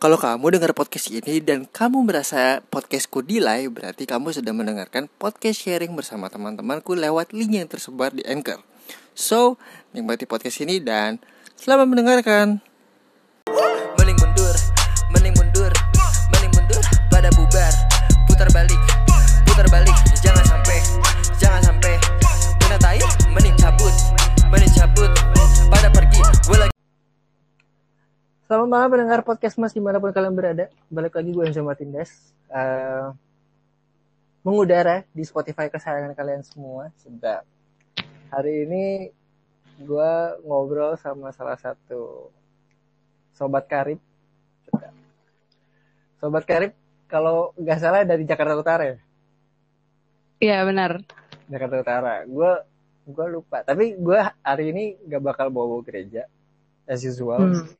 Kalau kamu dengar podcast ini dan kamu merasa podcastku delay, berarti kamu sedang mendengarkan podcast sharing bersama teman-temanku lewat link yang tersebar di Anchor. So, nikmati podcast ini dan selamat mendengarkan. Mending mundur, mending mundur, mending mundur pada bubar. Putar balik, Selamat malam pendengar podcast Mas di mana pun kalian berada. Balik lagi gue Enzo Martinez. Uh, mengudara di Spotify kesayangan kalian semua. Sedap. Hari ini gue ngobrol sama salah satu sobat karib. Sedap. Sobat karib, kalau nggak salah dari Jakarta Utara ya? Iya benar. Jakarta Utara. Gue gue lupa. Tapi gue hari ini gak bakal bawa-bawa gereja as usual. Hmm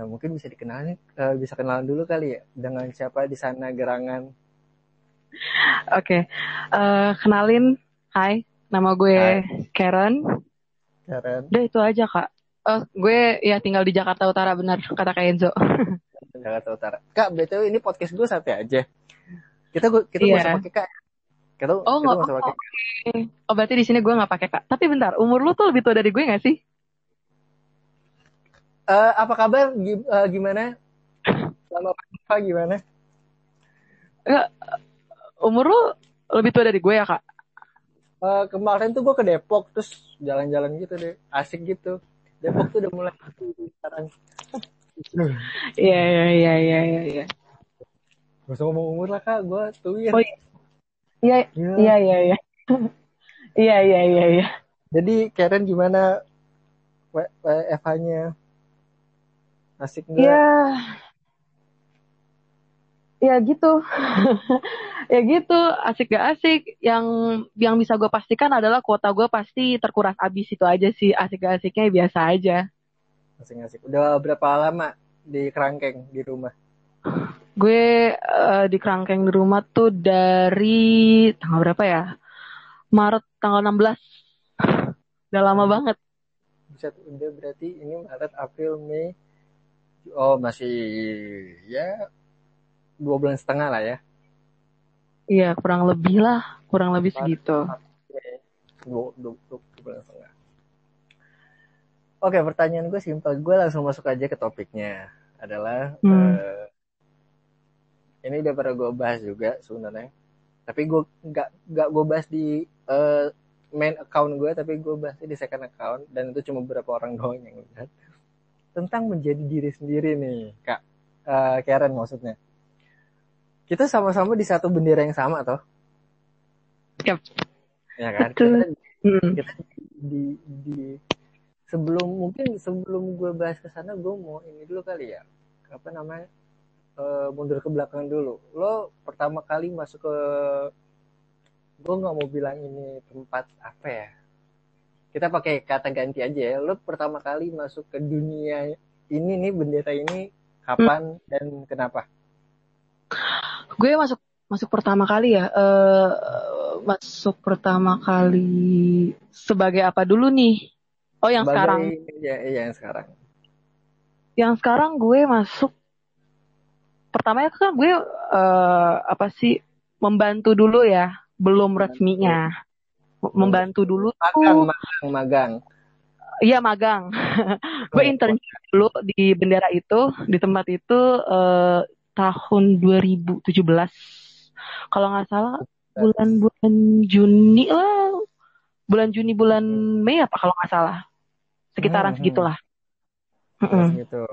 Nah, mungkin bisa dikenalin, uh, bisa kenalan dulu kali ya dengan siapa di sana gerangan. Oke, okay. uh, eh, kenalin, hai, nama gue hai. Karen. Karen. Udah itu aja kak. Oh, gue ya tinggal di Jakarta Utara benar kata Kak Enzo. Jakarta Utara. Kak, btw ini podcast gue santai aja. Kita gue kita yeah. usah pakai kak. Kita, oh, kita nggak usah pakai. Okay. Oh berarti di sini gue nggak pakai kak. Tapi bentar, umur lu tuh lebih tua dari gue nggak sih? Uh, apa kabar? Uh, gimana? Selama apa gimana? Ya, umur lu lebih tua dari gue ya kak? Uh, kemarin tuh gue ke Depok terus jalan-jalan gitu deh, asik gitu. Depok tuh udah mulai sekarang. Iya iya iya iya iya. Gak usah ngomong umur lah kak, gue tuh ya. Oh, iya iya iya iya. Iya iya iya iya. Jadi Karen gimana WFH-nya? Asik nggak? Ya, ya gitu. ya gitu, asik gak asik. Yang yang bisa gue pastikan adalah kuota gue pasti terkuras abis itu aja sih. Asik gak asiknya biasa aja. Asik-asik. Udah berapa lama di kerangkeng di rumah? Gue uh, di kerangkeng di rumah tuh dari tanggal berapa ya? Maret tanggal 16. Udah lama banget. Bisa udah berarti ini Maret, April, Mei, Oh masih ya dua bulan setengah lah ya. Iya kurang lebih lah, kurang lebih segitu. Dua, dua, dua, dua bulan setengah. Oke pertanyaan gue simpel, gue langsung masuk aja ke topiknya adalah hmm. uh, ini udah pernah gue bahas juga sebenarnya, tapi gue nggak nggak gue bahas di uh, main account gue, tapi gue bahasnya di second account dan itu cuma beberapa orang doang yang lihat tentang menjadi diri sendiri nih kak. Uh, Karen maksudnya. Kita sama-sama di satu bendera yang sama toh. Yep. ya kan? Kita, hmm. kita di, di sebelum mungkin sebelum gue bahas ke sana gue mau ini dulu kali ya. Apa namanya? Uh, mundur ke belakang dulu. Lo pertama kali masuk ke gue nggak mau bilang ini tempat apa ya kita pakai kata ganti aja ya. Lo pertama kali masuk ke dunia ini nih bendera ini kapan hmm. dan kenapa? Gue masuk masuk pertama kali ya. Uh, masuk pertama kali sebagai apa dulu nih? Oh yang sebagai, sekarang. Iya iya yang sekarang. Yang sekarang gue masuk pertamanya kan gue uh, apa sih membantu dulu ya, belum resminya membantu dulu magang, tuh. magang magang. Iya magang. Gue intern dulu di bendera itu di tempat itu uh, tahun 2017 kalau nggak salah bulan-bulan Juni lah. Bulan Juni bulan Mei apa kalau nggak salah. Sekitaran hmm, hmm. segitulah. Gitu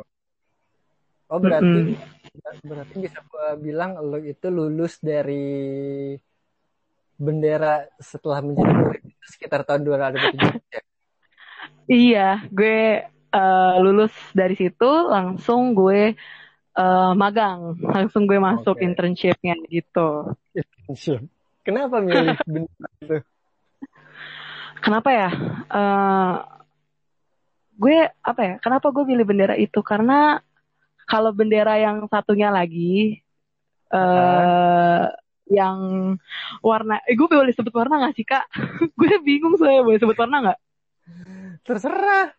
oh berarti hmm. berarti bisa gue bilang lo itu lulus dari bendera setelah menjadi murid sekitar tahun 2017 ya? Iya, gue uh, lulus dari situ langsung gue uh, magang, langsung gue masuk okay. internshipnya gitu. Internship. Kenapa milih bendera itu? Kenapa ya? Uh, gue apa ya? Kenapa gue pilih bendera itu? Karena kalau bendera yang satunya lagi, uh, yang warna eh gue boleh sebut warna gak sih kak gue bingung saya boleh sebut warna gak terserah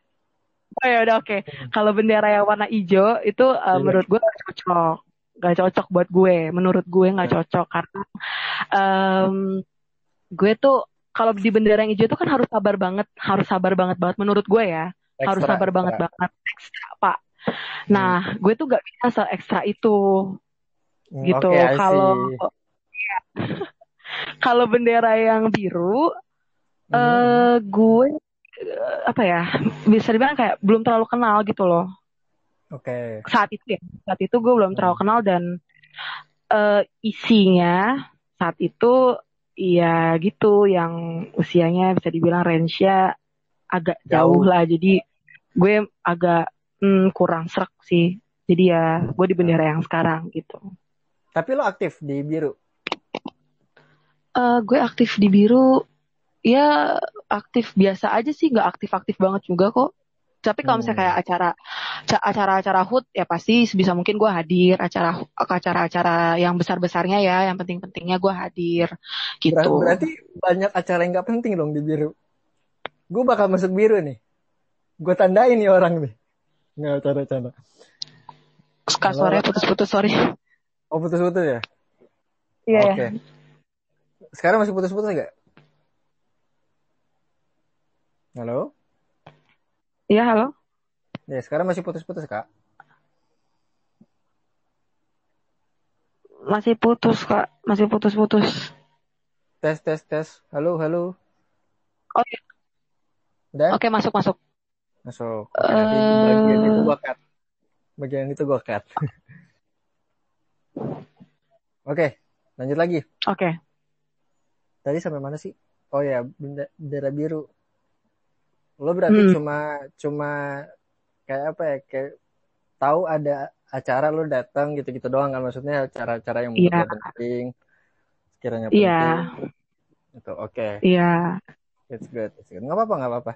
Oh ya udah oke. Kalau bendera yang warna hijau itu uh, menurut gue gak cocok. Gak cocok buat gue. Menurut gue nggak Iya. cocok karena em, gue tuh kalau di bendera yang hijau tuh kan harus sabar banget, harus sabar banget banget menurut gue ya. harus Ekstra, sabar banget ekstra. banget ekstra pak. Nah, gue tuh gak bisa se ekstra itu Hmm, gitu. see. Kalau kalau bendera yang biru, Hmm. eh gue eh, apa ya bisa dibilang kayak belum terlalu kenal gitu loh Oke. saat itu ya saat itu gue belum terlalu kenal dan eh, isinya saat itu ya gitu yang usianya bisa dibilang range-nya agak Jauh. jauh lah jadi gue agak hmm, kurang serak sih jadi ya gue di bendera yang sekarang gitu Tapi lo aktif di biru. Eh, gue aktif di biru ya aktif biasa aja sih nggak aktif-aktif banget juga kok tapi kalau misalnya kayak acara ca- acara-acara HUT ya pasti sebisa mungkin gue hadir acara acara-acara yang besar-besarnya ya yang penting-pentingnya gue hadir gitu Berarti banyak acara yang gak penting dong di biru. Gue bakal masuk biru nih. Gue tandain nih orang nih. Nggak canda-canda. Kak suaranya putus-putus sorry Oh putus-putus ya? iya Oke. ya Sekarang masih putus-putus nggak? Halo? iya halo Ya sekarang masih putus-putus kak. masih putus kak masih putus-putus Tes tes tes. Halo halo. oh iya. Udah? oke masuk masuk Masuk. Oke, nanti bagian itu gue cut. Bagian itu gue cut. Oke, lanjut lagi. oke Tadi sampai mana sih? Oh ya, bendera biru. Lo berarti Hmm. cuma cuma kayak apa ya? Kayak tahu ada acara lo datang gitu-gitu doang kan maksudnya acara-acara yang menurut Iya. penting. Sekiranya penting. iya Gitu. Oke. iya It's good. It's good. Nggak apa-apa, nggak apa-apa.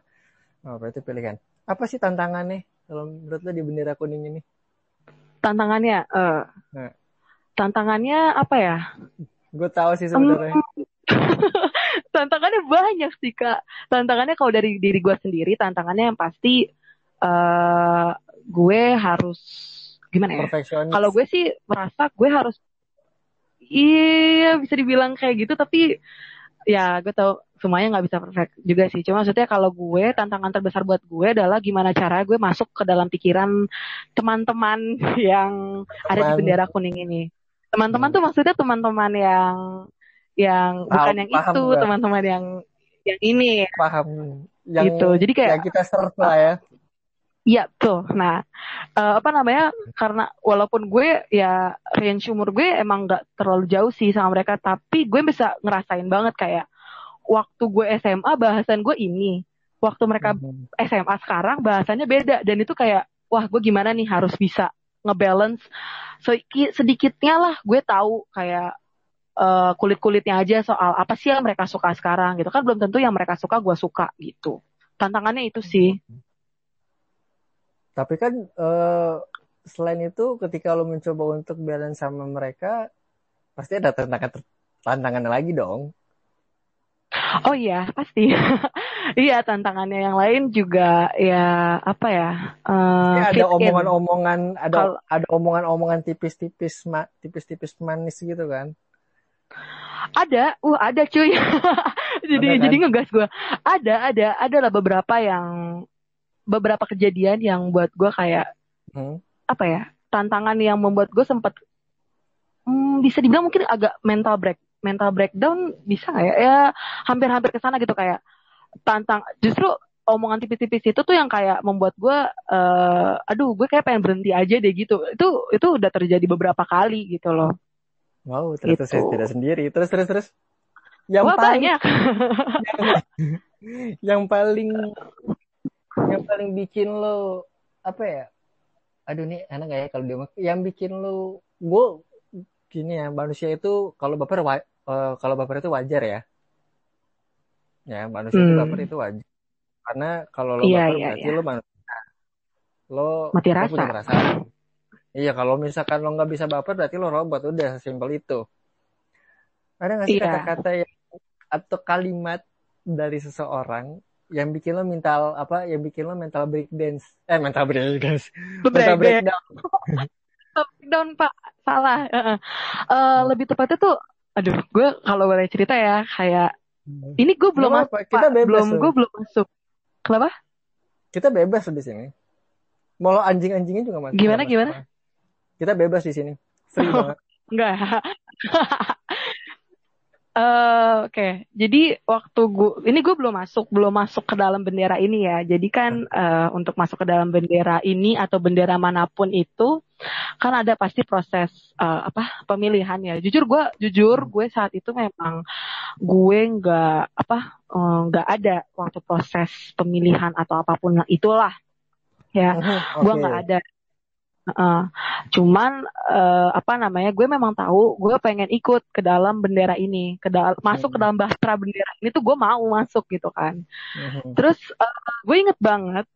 Nggak apa-apa, itu pilihan. Apa sih tantangannya kalau menurut lo di bendera kuning ini? tantangannya eh Nah. tantangannya apa ya Gue tahu sih sebenarnya. tantangannya banyak sih kak. Tantangannya kalau dari diri gue sendiri tantangannya yang pasti eh gue harus gimana ya? Kalau gue sih merasa gue harus iya bisa dibilang kayak gitu tapi ya gue tau semuanya nggak bisa perfect juga sih. Cuma maksudnya kalau gue tantangan terbesar buat gue adalah gimana cara gue masuk ke dalam pikiran teman-teman yang ada di bendera kuning ini. Teman-teman Hmm. tuh maksudnya teman-teman yang yang Paham- bukan yang paham itu teman-teman yang yang ini paham. Yang, gitu jadi kayak yang kita serve lah ya. Iya tuh. Nah, eh, apa namanya? Karena walaupun gue ya range umur gue emang nggak terlalu jauh sih sama mereka, tapi gue bisa ngerasain banget kayak waktu gue SMA bahasan gue ini, waktu mereka Mhm. SMA sekarang bahasannya beda dan itu kayak wah gue gimana nih harus bisa ngebalance sedikitnya lah gue tahu kayak eh, kulit-kulitnya aja soal apa sih yang mereka suka sekarang gitu kan belum tentu yang mereka suka gue suka gitu. Tantangannya itu sih. Tapi kan eh, selain itu ketika lo mencoba untuk balance sama mereka, pasti ada tantangan tantangan lagi dong. Oh iya, pasti. iya, tantangannya yang lain juga ya apa ya? fit ada omongan-omongan, ada Kalau- ada omongan-omongan tipis-tipis, ma, tipis-tipis manis gitu kan. Ada, uh ada cuy. jadi Ada kan? jadi ngegas gue. Ada, ada, ada lah beberapa yang beberapa kejadian yang buat gue kayak Hmm. apa ya? Tantangan yang membuat gue sempat hmm, bisa dibilang mungkin agak mental break, mental breakdown bisa nggak ya? Ya hampir-hampir ke sana gitu kayak tantang justru omongan tipis-tipis itu tuh yang kayak membuat gue eh aduh gue kayak pengen berhenti aja deh gitu itu itu udah terjadi beberapa kali gitu loh Wow, ternyata saya Gitu. tidak sendiri. Terus terus terus. Yang wah paling banyak yang paling yang paling bikin lo apa ya? Aduh nih enak gak ya kalau dia yang bikin lo gue gini ya manusia itu kalau baper wa- eh, kalau baper itu wajar ya. Ya manusia itu Hmm. baper itu wajar. Karena kalau lo Iya, baper iya, berarti iya. lo manusia. Lo Mati lo rasa. punya perasaan. Iya kalau misalkan lo nggak bisa baper berarti lo robot. Udah sesimpel itu. Ada nggak sih Iya. kata-kata yang atau kalimat dari seseorang yang bikin lo mental apa yang bikin lo mental break dance eh mental break dance mental breakdown. breakdown. Pak. Salah uh, uh, lebih tepatnya tuh aduh gue kalau boleh cerita ya kayak hmm. ini gue belum masuk kita bebas belum gue belum masuk. Kenapa? Kita bebas di sini mau anjing-anjingnya juga masuk. Gimana gimana kita bebas di sini free banget enggak Uh, Oke, okay. jadi waktu gue ini gue belum masuk, belum masuk ke dalam bendera ini ya. Jadi kan uh, untuk masuk ke dalam bendera ini atau bendera mana pun itu kan ada pasti proses uh, apa pemilihan ya. Jujur gue, jujur gue saat itu memang gue nggak apa nggak uh, ada waktu proses pemilihan atau apa pun itulah ya. Okay. Gue nggak ada Uh, cuman uh, apa namanya gue memang tahu gue pengen ikut ke dalam bendera ini ke dalam masuk ke dalam bahtera bendera ini tuh gue mau masuk gitu kan. Uh-huh. terus uh, gue inget banget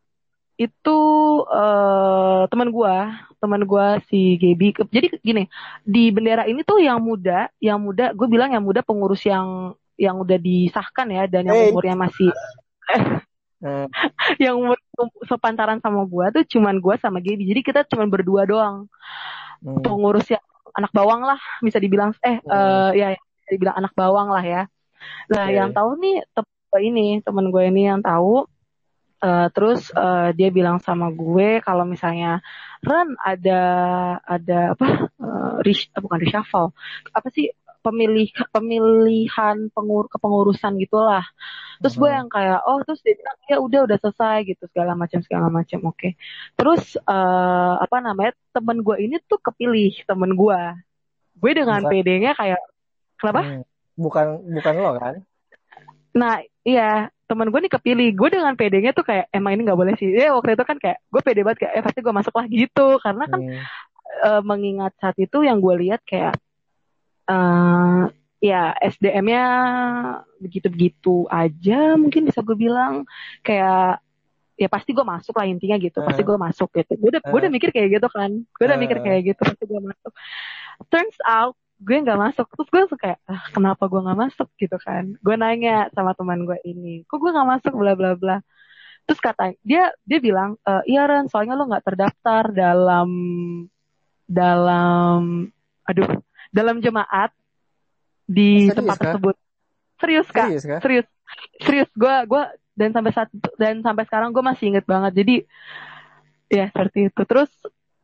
itu uh, teman gue teman gue si Gaby jadi gini di bendera ini tuh yang muda yang muda gue bilang yang muda pengurus yang yang udah disahkan ya dan yang umurnya masih Hmm. yang sepantaran sama gue tuh cuman gue sama Gaby jadi kita cuman berdua doang hmm. pengurus yang anak bawang lah bisa dibilang eh hmm. uh, ya dibilang anak bawang lah ya nah okay. yang tahu nih temen ini temen gue ini yang tahu uh, terus uh, dia bilang sama gue kalau misalnya Ren ada ada apa uh, rish, bukan reshuffle apa sih pemilih pemilihan pengur kepengurusan gitulah. Terus gue yang kayak oh terus dia bilang ya udah udah selesai gitu segala macam segala macam oke. Okay. terus uh, apa namanya temen gue ini tuh kepilih temen gue. Gue dengan PD-nya kayak kenapa? Hmm. bukan bukan lo kan? Nah iya temen gue nih kepilih. Gue dengan PD-nya tuh kayak emang ini nggak boleh sih? Ya waktu itu kan kayak gue pede banget kayak eh pasti gue masuk lah gitu. Karena kan hmm. uh, mengingat saat itu yang gue lihat kayak uh, ya SDM-nya begitu-begitu aja mungkin bisa gue bilang. Kayak ya pasti gue masuk lah intinya gitu pasti gue masuk gitu. Gue udah gue udah mikir kayak gitu kan. Gue udah mikir kayak gitu pasti gue masuk. Turns out gue nggak masuk. Terus gue suka kayak ah, kenapa gue nggak masuk? gitu kan. Gue nanya sama teman gue ini kok gue nggak masuk? Bla bla bla. Terus kata dia dia bilang e, iya Ren soalnya lo nggak terdaftar dalam dalam aduh dalam jemaat di serius, tempat kah? tersebut. Serius kak, serius, kak? serius, serius. Gue gue dan sampai saat dan sampai sekarang gue masih inget banget. Jadi ya seperti itu. Terus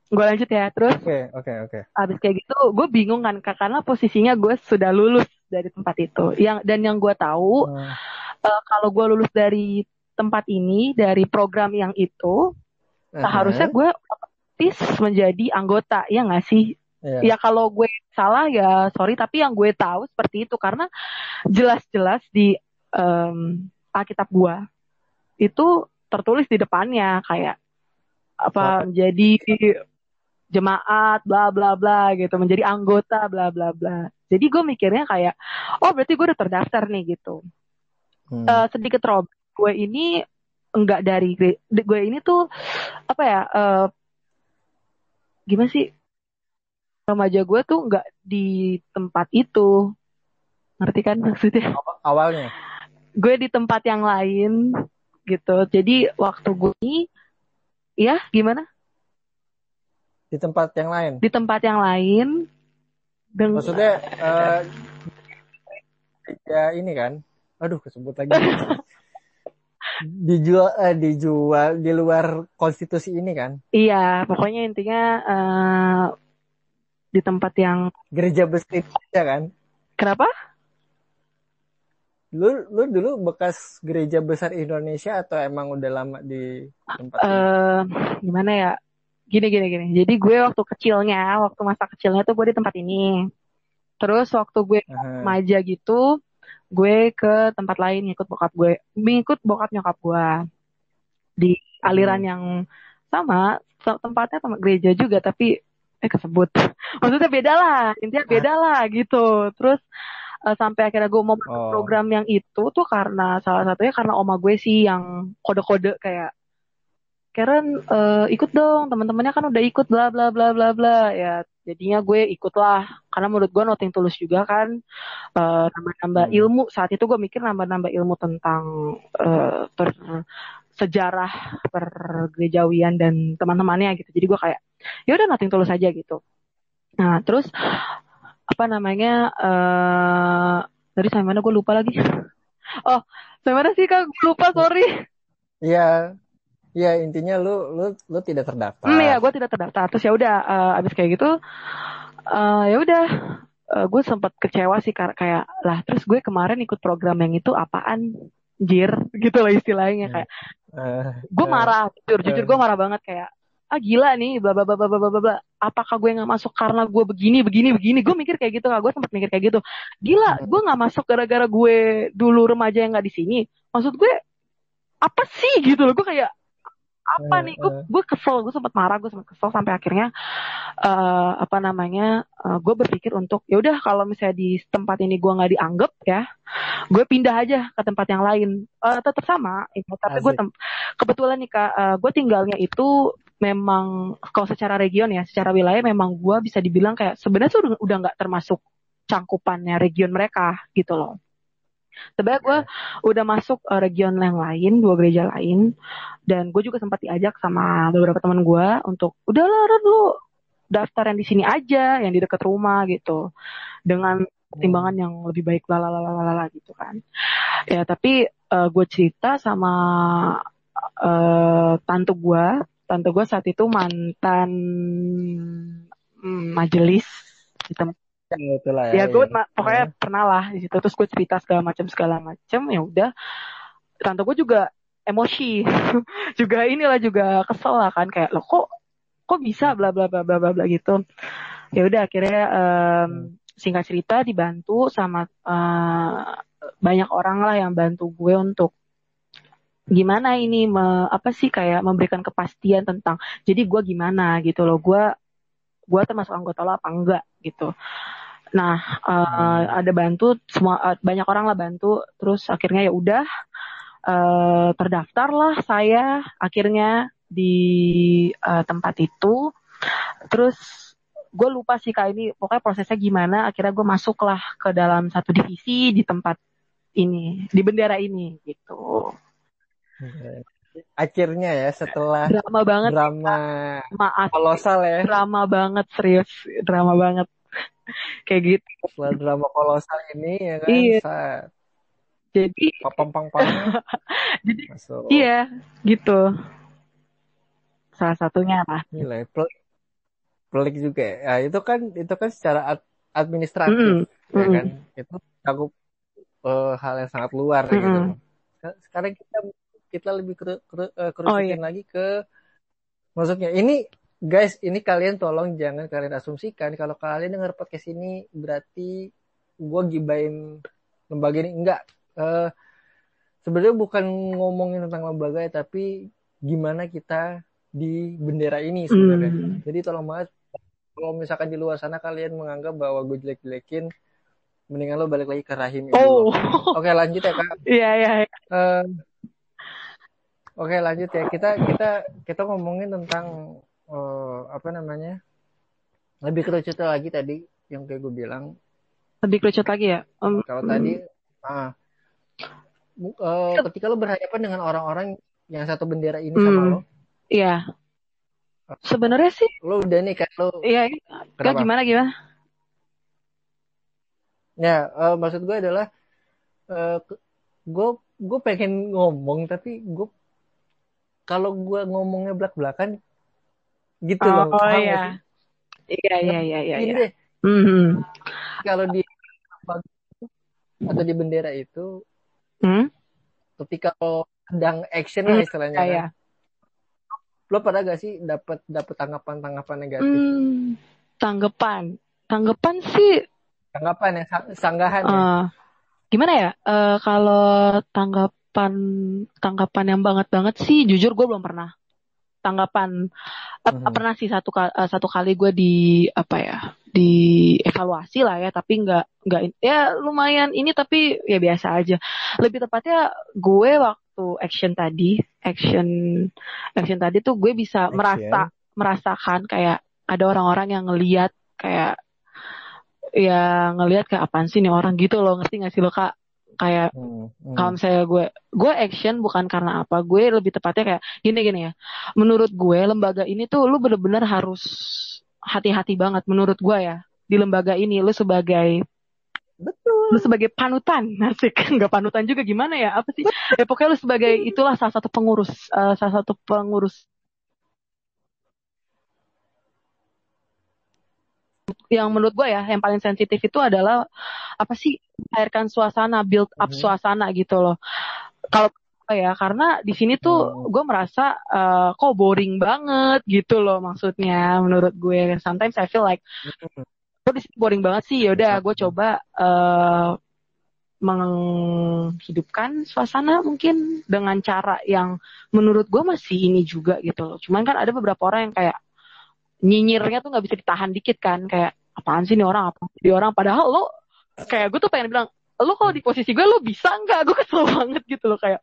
gue lanjut ya. Terus oke okay, oke okay, oke. Okay. Abis kayak gitu, gue bingung kan kak karena posisinya gue sudah lulus dari tempat itu. Yang dan yang gue tahu hmm. uh, kalau gue lulus dari tempat ini dari program yang itu, uh-huh. seharusnya gue menjadi anggota ya nggak sih Yeah. Ya kalau gue salah ya sorry tapi yang gue tahu seperti itu karena jelas-jelas di um, Alkitab gue itu tertulis di depannya kayak apa menjadi jemaat bla bla bla gitu menjadi anggota bla bla bla jadi gue mikirnya kayak oh berarti gue udah terdaftar nih gitu hmm. uh, sedikit rob gue ini enggak dari gue ini tuh apa ya uh, gimana sih remaja gue tuh nggak di tempat itu. Ngerti kan maksudnya? Awalnya? Gue di tempat yang lain gitu. Jadi waktu gue ini ya gimana? Di tempat yang lain? Di tempat yang lain dan maksudnya uh, ya ini kan? Aduh kesebut lagi. Dijual eh, dijual di luar konstitusi ini kan? Iya pokoknya intinya uh, di tempat yang gereja besar ya kan? Kenapa? Lu lu dulu bekas gereja besar Indonesia atau emang udah lama di tempat uh, Gimana ya? Gini gini gini. Jadi gue waktu kecilnya, waktu masa kecilnya tuh gue di tempat ini. Terus waktu gue uh-huh. maja gitu, gue ke tempat lain ngikut bokap gue, ngikut bokap nyokap gue di aliran hmm. yang sama, tempatnya tempat gereja juga tapi eh kesebut. Maksudnya beda lah intinya beda lah gitu. Terus uh, sampai akhirnya gue mau oh. program yang itu tuh karena salah satunya karena oma gue sih yang kode-kode kayak Karen uh, ikut dong teman-temannya kan udah ikut bla bla bla bla bla. Ya jadinya gue ikutlah. Karena menurut gue noting tulus juga kan uh, nambah-nambah hmm. ilmu. Saat itu gue mikir nambah-nambah ilmu tentang uh, per sejarah pergerejawian dan teman-temannya gitu jadi gue kayak ya udah noting tulus aja gitu nah terus apa namanya uh, tadi sampai mana gue lupa lagi oh sampai mana sih kak gue lupa sorry iya Ya intinya lu lu lu tidak terdaftar. Hmm, ya gue tidak terdaftar. Terus ya udah uh, abis kayak gitu, uh, ya udah uh, gue sempat kecewa sih kayak lah. Terus gue kemarin ikut program yang itu apaan? Jir gitu lah istilahnya kayak. Uh, gue marah, jujur jujur gue marah banget kayak ah gila nih bla bla bla bla bla bla bla. Apakah gue nggak masuk karena gue begini begini begini? Gue mikir kayak gitu kak. Gue sempat mikir kayak gitu. Gila gue nggak masuk gara-gara gue dulu remaja yang nggak di sini. Maksud gue apa sih? Gitu loh. Gue kayak apa nih? Gue gue kesel gue sempat marah gue sempat kesel sampai akhirnya uh, apa namanya uh, gue berpikir untuk ya udah kalau misalnya di tempat ini gue nggak dianggap ya gue pindah aja ke tempat yang lain. Uh, tetap sama itu tapi gue kebetulan nih kak uh, gue tinggalnya itu memang kalau secara region ya secara wilayah memang gue bisa dibilang kayak sebenarnya tuh udah nggak termasuk cangkupannya region mereka gitu loh Sebenarnya gue udah masuk uh, region yang lain, dua gereja lain, dan gue juga sempat diajak sama beberapa teman gue untuk udah lah lu daftar yang di sini aja, yang di dekat rumah gitu, dengan pertimbangan yang lebih baik lalalala gitu kan. Ya tapi uh, gue cerita sama uh, tante gue, tante gue saat itu mantan hmm, majelis di tempat ya, itulah ya, ya gue ya. pokoknya ya. pernah lah di situ terus gue cerita segala macam segala macam ya udah. Tante gue juga emosi juga inilah juga kesel lah kan kayak lo kok kok bisa bla bla bla bla bla bla gitu. Ya udah akhirnya um, singkat cerita dibantu sama uh, banyak orang lah yang bantu gue untuk gimana ini me, apa sih kayak memberikan kepastian tentang jadi gue gimana? gitu loh. Gue gue termasuk anggota lo apa enggak gitu Nah, uh, ada bantu semua uh, banyak orang lah bantu. Terus akhirnya ya udah uh, terdaftar lah saya akhirnya di uh, tempat itu. Terus gue lupa sih kak ini pokoknya prosesnya gimana. Akhirnya gue masuklah ke dalam satu divisi di tempat ini di bendera ini gitu. Akhirnya ya setelah drama banget drama kolosal ya drama banget serius drama banget kayak gitu setelah drama kolosal ini ya kan iya. Saat jadi papang pang pang jadi Masuk. iya gitu salah satunya apa nilai pelik, pelik juga ya. ya itu kan itu kan secara ad, administratif mm -hmm. ya kan itu cakup uh, hal yang sangat luar mm -hmm. gitu sekarang kita kita lebih kru, kru, uh, oh, iya. lagi ke maksudnya ini guys ini kalian tolong jangan kalian asumsikan kalau kalian dengar podcast ini berarti gue gibain lembaga ini enggak uh, sebenarnya bukan ngomongin tentang lembaga ya tapi gimana kita di bendera ini sebenarnya mm. jadi tolong banget kalau misalkan di luar sana kalian menganggap bahwa gue jelek-jelekin mendingan lo balik lagi ke rahim oh. oke lanjut ya kak iya iya, iya. Eh, oke lanjut ya kita kita kita ngomongin tentang uh, apa namanya? Lebih kerucut lagi tadi yang kayak gue bilang. Lebih kerucut lagi ya? Um, kalau tadi ah. Uh, ketika lo berhadapan dengan orang-orang yang satu bendera ini hmm, sama lo? Iya. Sebenarnya sih lo udah nih kan lo iya Gak gimana gimana? Ya uh, maksud gue adalah uh, gue gue pengen ngomong tapi gue kalau gue ngomongnya belak belakan gitu oh, loh. Oh iya. Iya iya iya iya. iya. Mm-hmm. Kalau di atau di bendera itu, hmm? ketika lo sedang action lah hmm, istilahnya hmm, kan, lo pada gak sih dapat dapat tanggapan tanggapan negatif? Hmm, tanggapan, tanggapan sih. Tanggapan ya, sanggahan. Uh, ya? Eh, gimana ya? Uh, kalau tanggapan tanggapan yang banget banget sih, jujur gue belum pernah tanggapan hmm. pernah sih satu uh, satu kali gue di apa ya di evaluasi lah ya tapi nggak nggak ya lumayan ini tapi ya biasa aja lebih tepatnya gue waktu waktu action tadi, action action tadi tuh gue bisa Action. merasa merasakan kayak ada orang-orang yang ngeliat kayak ya ngelihat kayak apaan sih nih orang gitu loh ngerti gak sih lo kak kayak Hmm, hmm. kalau misalnya gue gue action bukan karena apa gue lebih tepatnya kayak gini gini ya menurut gue lembaga ini tuh lu bener-bener harus hati-hati banget menurut gue ya di lembaga ini lu sebagai Betul. lu sebagai panutan asik nggak panutan juga gimana ya apa sih ya pokoknya lu sebagai itulah salah satu pengurus eh, salah satu pengurus yang menurut gue ya yang paling sensitif itu adalah apa sih mencairkan suasana build up Mhm. suasana gitu loh kalau ya karena di sini tuh Hmm. gue merasa eh, kok boring banget gitu loh maksudnya menurut gue sometimes I feel like Hmm. kok di sini boring banget sih yaudah gue coba eh menghidupkan suasana mungkin dengan cara yang menurut gue masih ini juga gitu loh cuman kan ada beberapa orang yang kayak nyinyirnya tuh nggak bisa ditahan dikit kan kayak apaan sih nih orang? Apa di orang? Padahal lo kayak gue tuh pengen bilang lo kalau di posisi gue lo bisa nggak? Gue kesel banget gitu loh kayak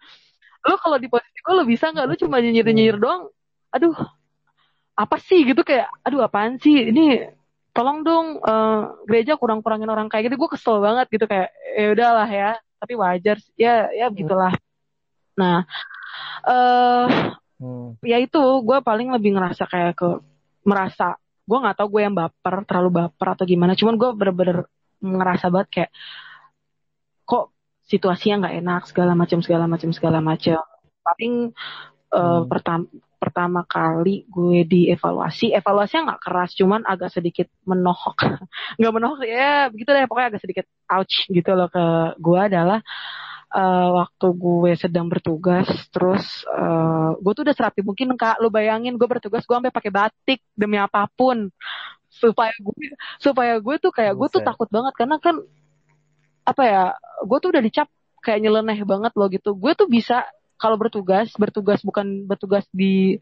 lo kalau di posisi gue lo bisa nggak? Lo cuma nyinyir nyinyir doang? Aduh apa sih? Gitu kayak aduh apaan sih? Ini tolong dong eh, gereja kurang kurangin orang kayak gitu. Gue kesel banget gitu kayak ya udahlah ya tapi wajar sih. ya ya begitulah. Nah eh Hmm. ya itu gue paling lebih ngerasa kayak ke merasa gue nggak tahu gue yang baper terlalu baper atau gimana. Cuman gue bener-bener ngerasa banget kayak kok situasinya nggak enak segala macam segala macam segala macam paling Hmm. pertama pertama kali gue dievaluasi evaluasinya nggak keras cuman agak sedikit menohok. Nggak menohok ya begitu deh pokoknya agak sedikit ouch gitu loh ke gue adalah eh, waktu gue sedang bertugas terus eh, gue tuh udah serapi mungkin kak. Lu bayangin gue bertugas gue sampai pakai batik demi apa pun. Supaya gue supaya gue tuh kayak gue tuh takut banget. Karena kan apa ya gue tuh udah dicap kayak nyeleneh banget loh gitu. Gue tuh bisa kalau bertugas bertugas bukan bertugas di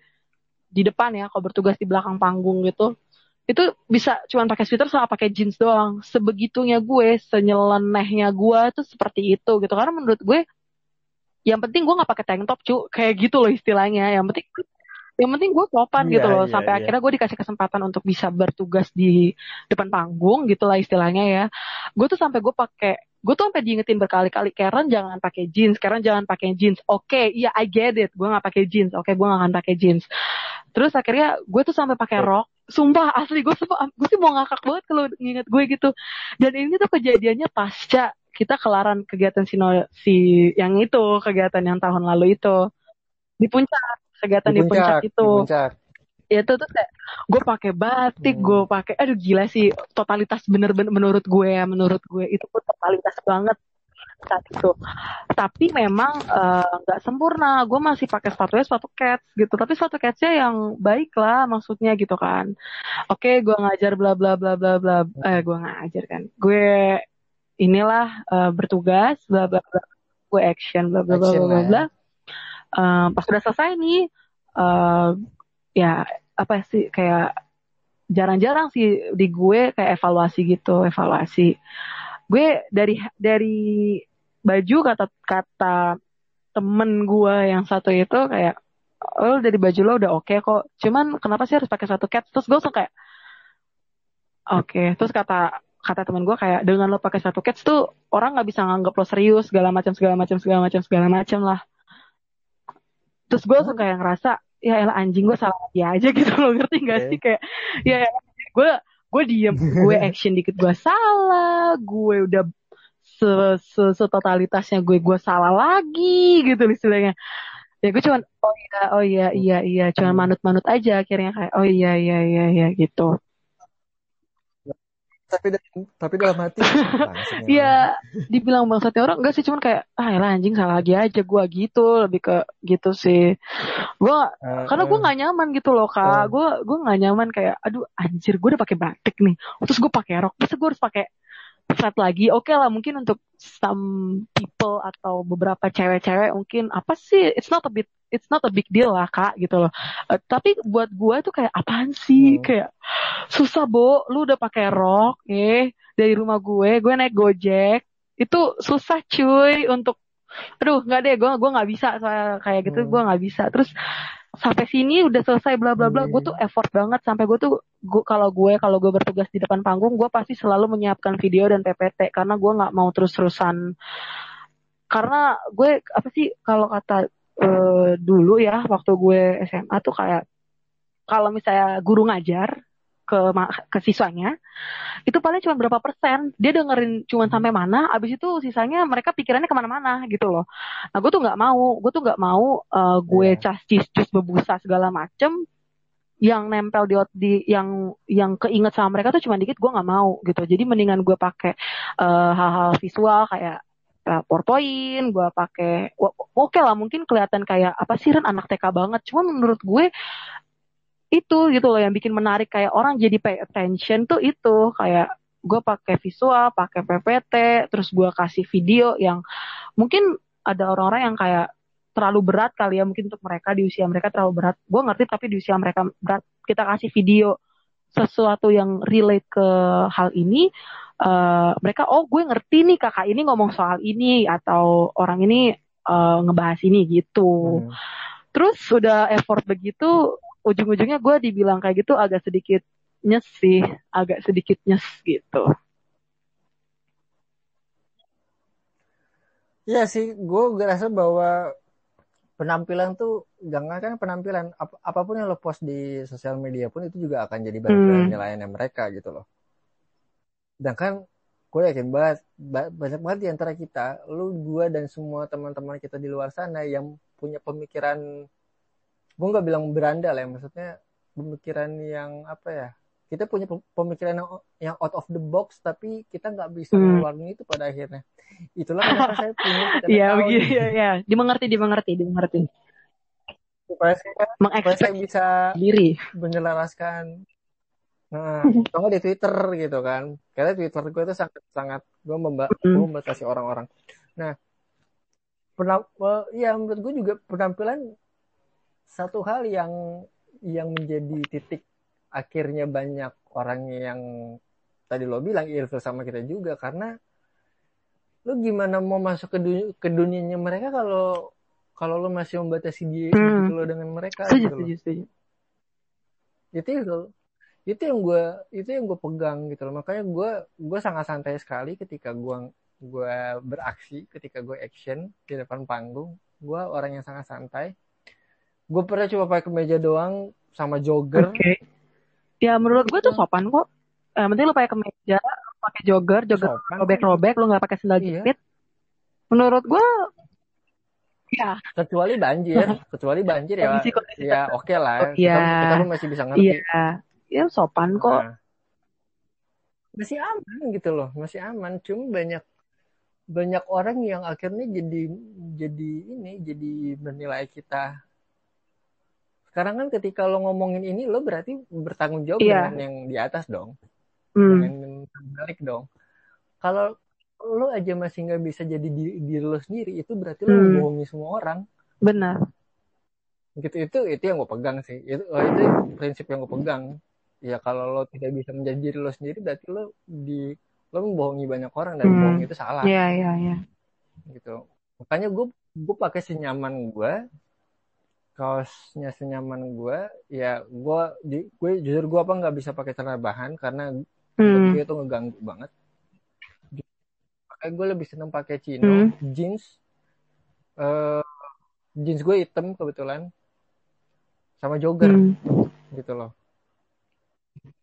di depan ya kalau bertugas di belakang panggung gitu itu bisa cuman pakai sweater sama pakai jeans doang. Sebegitunya gue senyelenehnya gue tuh seperti itu gitu. Karena menurut gue yang penting gue nggak pakai tank top cu. Kayak gitu loh istilahnya. Yang penting yang penting gue sopan Iya, gitu loh. iya, sampai iya. akhirnya gue dikasih kesempatan untuk bisa bertugas di depan panggung gitulah istilahnya ya. Gue tuh sampai gue pakai gue tuh sampai diingetin berkali-kali Karen jangan pakai jeans. Karen jangan pakai jeans. Oke iya I get it. Gue nggak pakai jeans. Oke gue nggak akan pakai jeans. Terus akhirnya gue tuh sampai pakai rok sumpah asli gue sumpah gue sih mau ngakak banget kalau nginget gue gitu dan ini tuh kejadiannya pasca kita kelaran kegiatan sino si yang itu kegiatan yang tahun lalu itu di puncak kegiatan di, puncak, di itu puncak. ya itu tuh kayak gue pakai batik Hmm. gue pakai aduh gila sih totalitas bener-bener menurut gue ya menurut gue itu pun totalitas banget saat itu. Tapi memang eh, nggak sempurna. Gue masih pakai sepatunya sepatu cats gitu. Tapi sepatu catsnya yang baik lah maksudnya gitu kan. Oke gue ngajar bla bla bla bla bla eh gue ngajar kan. Gue inilah eh, bertugas bla bla bla gue action bla bla bla bla bla. lah ya. bla Eh, pas udah selesai nih eh ya apa sih kayak jarang-jarang sih di gue kayak evaluasi gitu evaluasi gue dari dari baju kata kata temen gue yang satu itu kayak oh dari baju lo udah oke kok. Cuman kenapa sih harus pakai satu cats terus gue langsung kayak oke. Terus kata kata temen gue kayak dengan lo pakai satu cats tuh orang nggak bisa nganggap lo serius segala macam segala macam segala macam segala macam lah. Terus gue langsung kayak ngerasa ya elah anjing gue salah dia aja gitu loh. Ngerti gak Oke. sih? Kayak ya gue gue diem. Gue action dikit gue salah. Gue udah se, se setotalitasnya gue gue salah lagi gitu istilahnya. Ya gue cuman oh iya oh iya iya iya. Cuman manut-manut aja akhirnya kayak oh iya iya iya iya gitu Tapi tapi dalam hati Iya, dibilang bangsatnya orang enggak sih cuman kayak ah elah anjing salah lagi aja gue gitu lebih ke gitu sih gue orang. Eh, karena gue eh. nggak nyaman gitu loh kak gue gue nggak nyaman kayak aduh anjir gue udah pakai batik nih terus gue pakai rok terus gue harus pakai flat lagi. Oke lah mungkin untuk some people atau beberapa cewek-cewek mungkin apa sih? It's not a bit it's not a big deal lah kak gitu loh. Eh, tapi buat gue tuh kayak apaan sih? Hmm. kayak susah bo. Lu udah pakai rok eh dari rumah gue. Gue naik gojek. Itu susah cuy untuk aduh nggak deh gue gue nggak bisa. Soalnya kayak gitu Hmm. gue nggak bisa. Terus sampai sini udah selesai bla bla bla. Gue Hmm. tuh effort banget. Sampai gue tuh gua, kalau gue kalau gue bertugas di depan panggung gue pasti selalu menyiapkan video dan PPT karena gue nggak mau terus terusan karena gue apa sih kalau kata eh, dulu ya waktu gue SMA tuh kayak kalau misalnya guru ngajar ke ke siswanya itu paling cuma berapa persen. Dia dengerin cuma sampai mana abis itu sisanya mereka pikirannya ke mana-mana gitu loh. Nah gue tuh nggak mau gue tuh nggak mau eh, gue Iya. cas cis cus bebusa segala macem yang nempel di, di yang yang keinget sama mereka tuh cuma dikit gue nggak mau gitu. Jadi mendingan gue pakai eh, hal-hal visual kayak PowerPoint, gue pakai, oke lah mungkin kelihatan kayak apa sih Ren? Anak TK banget, cuma menurut gue itu gitu loh yang bikin menarik kayak orang jadi pay attention tuh itu kayak gue pakai visual, pakai PPT, terus gue kasih video yang mungkin ada orang-orang yang kayak terlalu berat kali ya mungkin untuk mereka di usia mereka terlalu berat. Gue ngerti tapi di usia mereka berat kita kasih video sesuatu yang relate ke hal ini eh, mereka oh gue ngerti nih kakak ini ngomong soal ini atau orang ini eh, ngebahas ini gitu. Hmm. Terus udah effort begitu, ujung-ujungnya gue dibilang kayak gitu agak sedikit nyes sih, agak sedikit nyes gitu. Iya sih, gue ngerasa bahwa penampilan tuh jangan kan penampilan ap- apa pun yang lo post di sosial media pun itu juga akan jadi bahan Hmm. penilaiannya mereka gitu loh. Sedangkan gue yakin banget ba- banyak banget di antara kita, lu, gue dan semua teman-teman kita di luar sana yang punya pemikiran, gue nggak bilang beranda lah ya, maksudnya pemikiran yang apa ya? Kita punya pem- pemikiran yang, yang out of the box, tapi kita nggak bisa Hmm. ngeluarin itu pada akhirnya. Itulah kenapa saya punya Iya tahu begitu ya, ya. Dimengerti, dimengerti, dimengerti. supaya saya, supaya saya bisa diri. menyelaraskan nah atau nggak di Twitter gitu kan karena Twitter gue itu sangat sangat gue memba gue Hmm. membatasi orang-orang nah well, ya menurut gue juga penampilan satu hal yang yang menjadi titik akhirnya banyak orang yang tadi lo bilang ilfil sama kita juga karena lo gimana mau masuk ke dunia ke dunianya mereka kalau kalau lo masih membatasi dia Hmm. gitu lo dengan mereka Setuju, gitu setuju. itu itu itu yang gue itu yang gue pegang gitu loh. Makanya gue gue sangat santai sekali ketika gue gue beraksi ketika gue action di depan panggung. Gue orang yang sangat santai gue pernah coba pakai kemeja doang sama jogger Oke. Ya menurut gue tuh sopan kok. Eh, penting lo pakai kemeja, pakai jogger, jogger sopan robek-robek, lo nggak pakai sendal Iya. jepit. Menurut gue, ya, kecuali banjir kecuali banjir ya kondisi-kondisi ya oke lah Oh, iya. kita, kita pun masih bisa ngerti iya, ya sopan kok. Nah, masih aman gitu loh masih aman cuma banyak banyak orang yang akhirnya jadi jadi ini jadi menilai kita sekarang kan ketika lo ngomongin ini lo berarti bertanggung jawab Iya. dengan yang di atas dong Hmm. dengan balik dong kalau lo aja masih nggak bisa jadi diri, diri lo sendiri itu berarti lo Hmm. membohongi semua orang Benar. gitu itu itu yang gue pegang sih itu oh, itu prinsip yang gue pegang ya kalau lo tidak bisa menjadi diri lo sendiri berarti lo di lo membohongi banyak orang dan Hmm. bohong itu salah Iya, iya, iya. gitu makanya gue gue pakai senyaman gue kaosnya senyaman gue ya gue di gue jujur gue apa nggak bisa pakai celana bahan karena Hmm. gue itu ngeganggu banget makanya gue lebih seneng pakai chino Hmm. jeans eh jeans gue hitam kebetulan sama jogger Hmm. gitu loh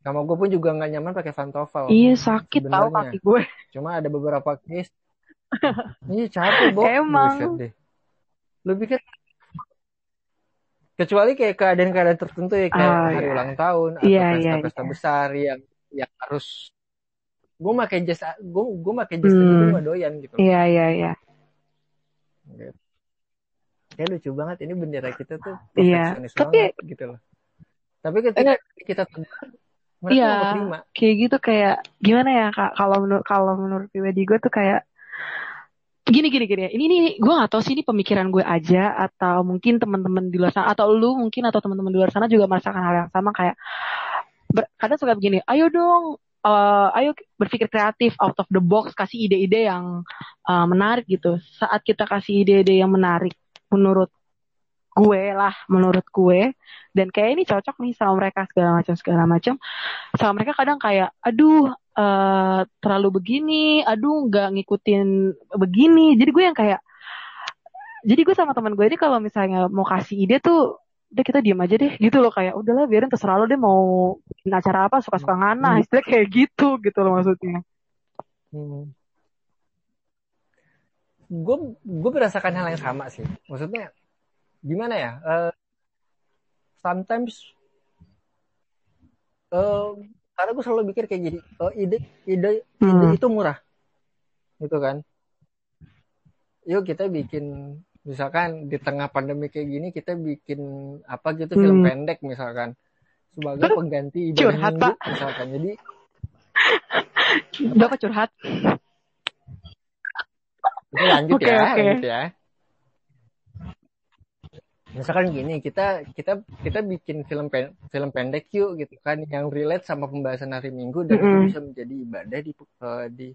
sama gue pun juga nggak nyaman pakai pantofel Iya sakit tahu Sebenarnya. kaki gue. cuma ada beberapa case ini capek bo Emang. Buset deh lu pikir kecuali kayak keadaan-keadaan tertentu ya kayak Ah, hari iya. ulang tahun atau Iya, iya, pesta-pesta iya. besar yang yang harus gue pakai jas gue gue pakai jas Hmm. gue doyan gitu. Iya, iya, iya. Gitu. Ya lucu banget ini bendera kita tuh Iya. Tapi- banget gitu loh. Tapi ketika kita tebar, mereka Iya. terima. Kayak gitu kayak gimana ya kak? Kalau menurut kalau menurut pribadi gue tuh kayak gini gini gini. Ini nih gue gak tahu sih ini pemikiran gue aja atau mungkin teman-teman di luar sana atau lu mungkin atau teman-teman di luar sana juga merasakan hal yang sama kayak ber- kadang suka begini. Ayo dong uh, ayo berpikir kreatif out of the box kasih ide-ide yang uh, menarik gitu saat kita kasih ide-ide yang menarik menurut gue lah menurut gue. Dan kayak ini cocok nih sama mereka segala macam segala macam. Sama mereka kadang kayak aduh uh, terlalu begini aduh nggak ngikutin begini. Jadi gue yang kayak jadi gue sama teman gue ini kalau misalnya mau kasih ide tuh udah kita diam aja deh gitu loh kayak udahlah biarin terserah lo deh mau acara apa suka-suka ngana istilah kayak gitu gitu loh maksudnya. Hmm. gue gue merasakan hal yang sama sih. Maksudnya gimana ya uh, sometimes uh, karena gue selalu pikir kayak gini uh, ide ide hmm. ide itu murah gitu kan yuk kita bikin misalkan di tengah pandemi kayak gini kita bikin apa gitu hmm. film pendek misalkan sebagai pengganti ibadah curhat, minggu Pak. misalkan jadi Bapak curhat lanjut okay, ya okay. lanjut ya misalkan gini kita kita kita bikin film pen, film pendek yuk gitu kan yang relate sama pembahasan hari minggu dan mm -hmm. itu bisa menjadi ibadah di uh, di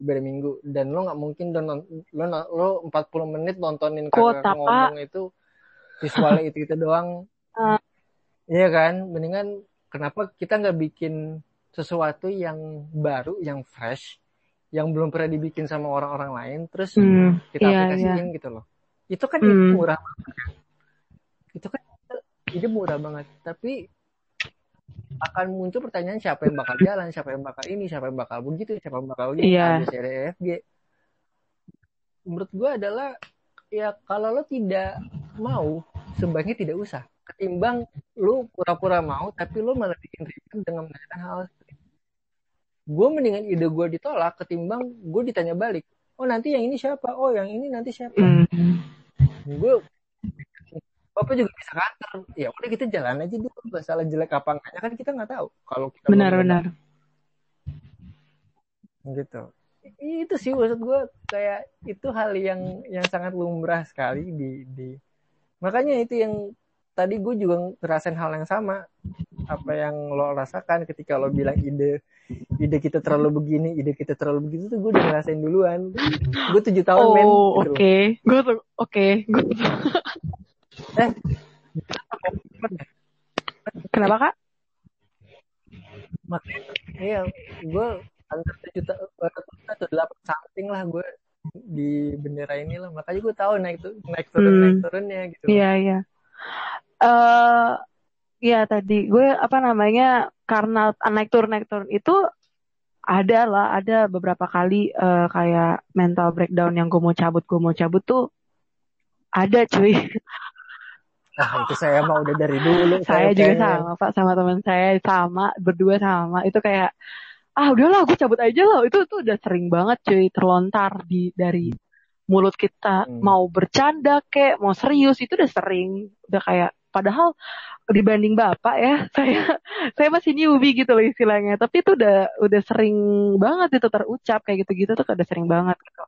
ibadah minggu dan lo nggak mungkin don lo lo 40 menit nontonin kakak ngomong itu visualnya itu itu doang uh. iya kan mendingan kenapa kita nggak bikin sesuatu yang baru yang fresh yang belum pernah dibikin sama orang-orang lain terus mm, kita yeah, aplikasiin yeah. gitu loh itu kan mm. murah banget itu kan ide murah banget. Tapi akan muncul pertanyaan siapa yang bakal jalan siapa yang bakal ini siapa yang bakal begitu siapa yang bakal begitu yeah. A, B, menurut gue adalah ya kalau lo tidak mau sebaiknya tidak usah. Ketimbang lo pura-pura mau tapi lo malah bikin ribet dengan mengatakan hal gue mendingan ide gue ditolak ketimbang gue ditanya balik oh nanti yang ini siapa? Oh yang ini nanti siapa? Mm. gue Bapak juga bisa kantor. Ya udah kita jalan aja dulu. Masalah jelek apa enggaknya kan kita nggak tahu. Kalau kita benar-benar. Gitu. Itu sih maksud gue kayak itu hal yang yang sangat lumrah sekali di di makanya itu yang tadi gue juga ngerasain hal yang sama apa yang lo rasakan ketika lo bilang ide ide kita terlalu begini ide kita terlalu begitu tuh gue udah ngerasain duluan gue tujuh tahun oh, men gitu oke okay. gue tuh oke okay. gue eh kenapa kak? Makanya iya gue antar juta atau delapan something lah gue di bendera ini lah makanya gue tahu naik tuh naik turun hmm. naik turunnya gitu. Iya iya. Uh, ya tadi gue apa namanya karena naik turun naik turun itu ada lah ada beberapa kali uh, kayak mental breakdown yang gue mau cabut gue mau cabut tuh ada cuy Nah, itu saya mah udah dari dulu. Saya, saya juga sama, Pak, sama teman saya sama, berdua sama. Itu kayak ah udahlah gue cabut aja loh. Itu tuh udah sering banget cuy terlontar di dari mulut kita hmm. mau bercanda kek, mau serius itu udah sering. Udah kayak padahal dibanding Bapak ya, saya saya masih newbie gitu loh istilahnya. Tapi itu udah udah sering banget itu terucap kayak gitu-gitu tuh udah sering banget gitu.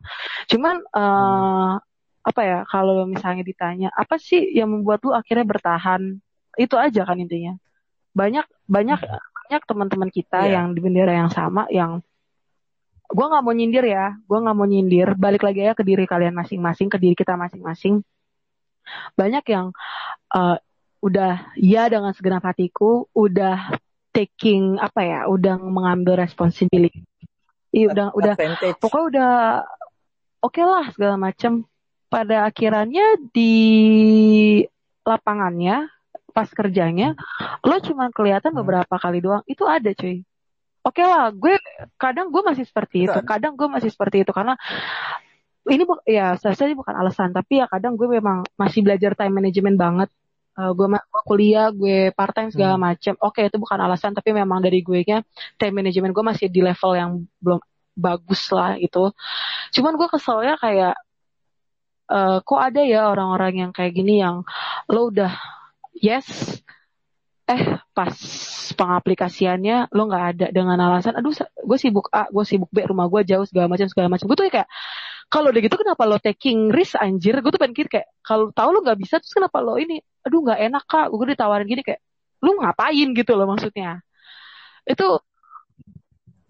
Cuman uh, apa ya kalau misalnya ditanya apa sih yang membuat lu akhirnya bertahan? Itu aja kan intinya. Banyak banyak hmm. banyak teman-teman kita yeah. yang di bendera yang sama yang gue nggak mau nyindir ya gue nggak mau nyindir balik lagi ya ke diri kalian masing-masing ke diri kita masing-masing. Banyak yang uh, udah ya dengan segenap hatiku udah taking apa ya udah mengambil responsibility Iya udah udah pokoknya udah oke okay lah segala macam pada akhirannya di lapangannya pas kerjanya lo cuma kelihatan hmm. beberapa kali doang. Itu ada cuy. Oke okay lah gue kadang gue masih seperti itu. Kadang gue masih seperti itu karena ini bu ya saya sih bukan alasan tapi ya kadang gue memang masih belajar time management banget. Uh, gue, gue kuliah gue part time segala hmm. macam oke okay, itu bukan alasan tapi memang dari gue nya time management gue masih di level yang belum bagus lah itu. Cuman gue keselnya kayak uh, kok ada ya orang-orang yang kayak gini yang lo udah yes eh pas pengaplikasiannya lo nggak ada dengan alasan aduh gue sibuk A gue sibuk B rumah gue jauh segala macam segala macam. Gue tuh kayak kalau udah gitu kenapa lo taking risk anjir? Gue tuh pengen kayak kalau tahu lo nggak bisa terus kenapa lo ini aduh nggak enak kak? Gue ditawarin gini kayak lo ngapain? Gitu loh maksudnya. Itu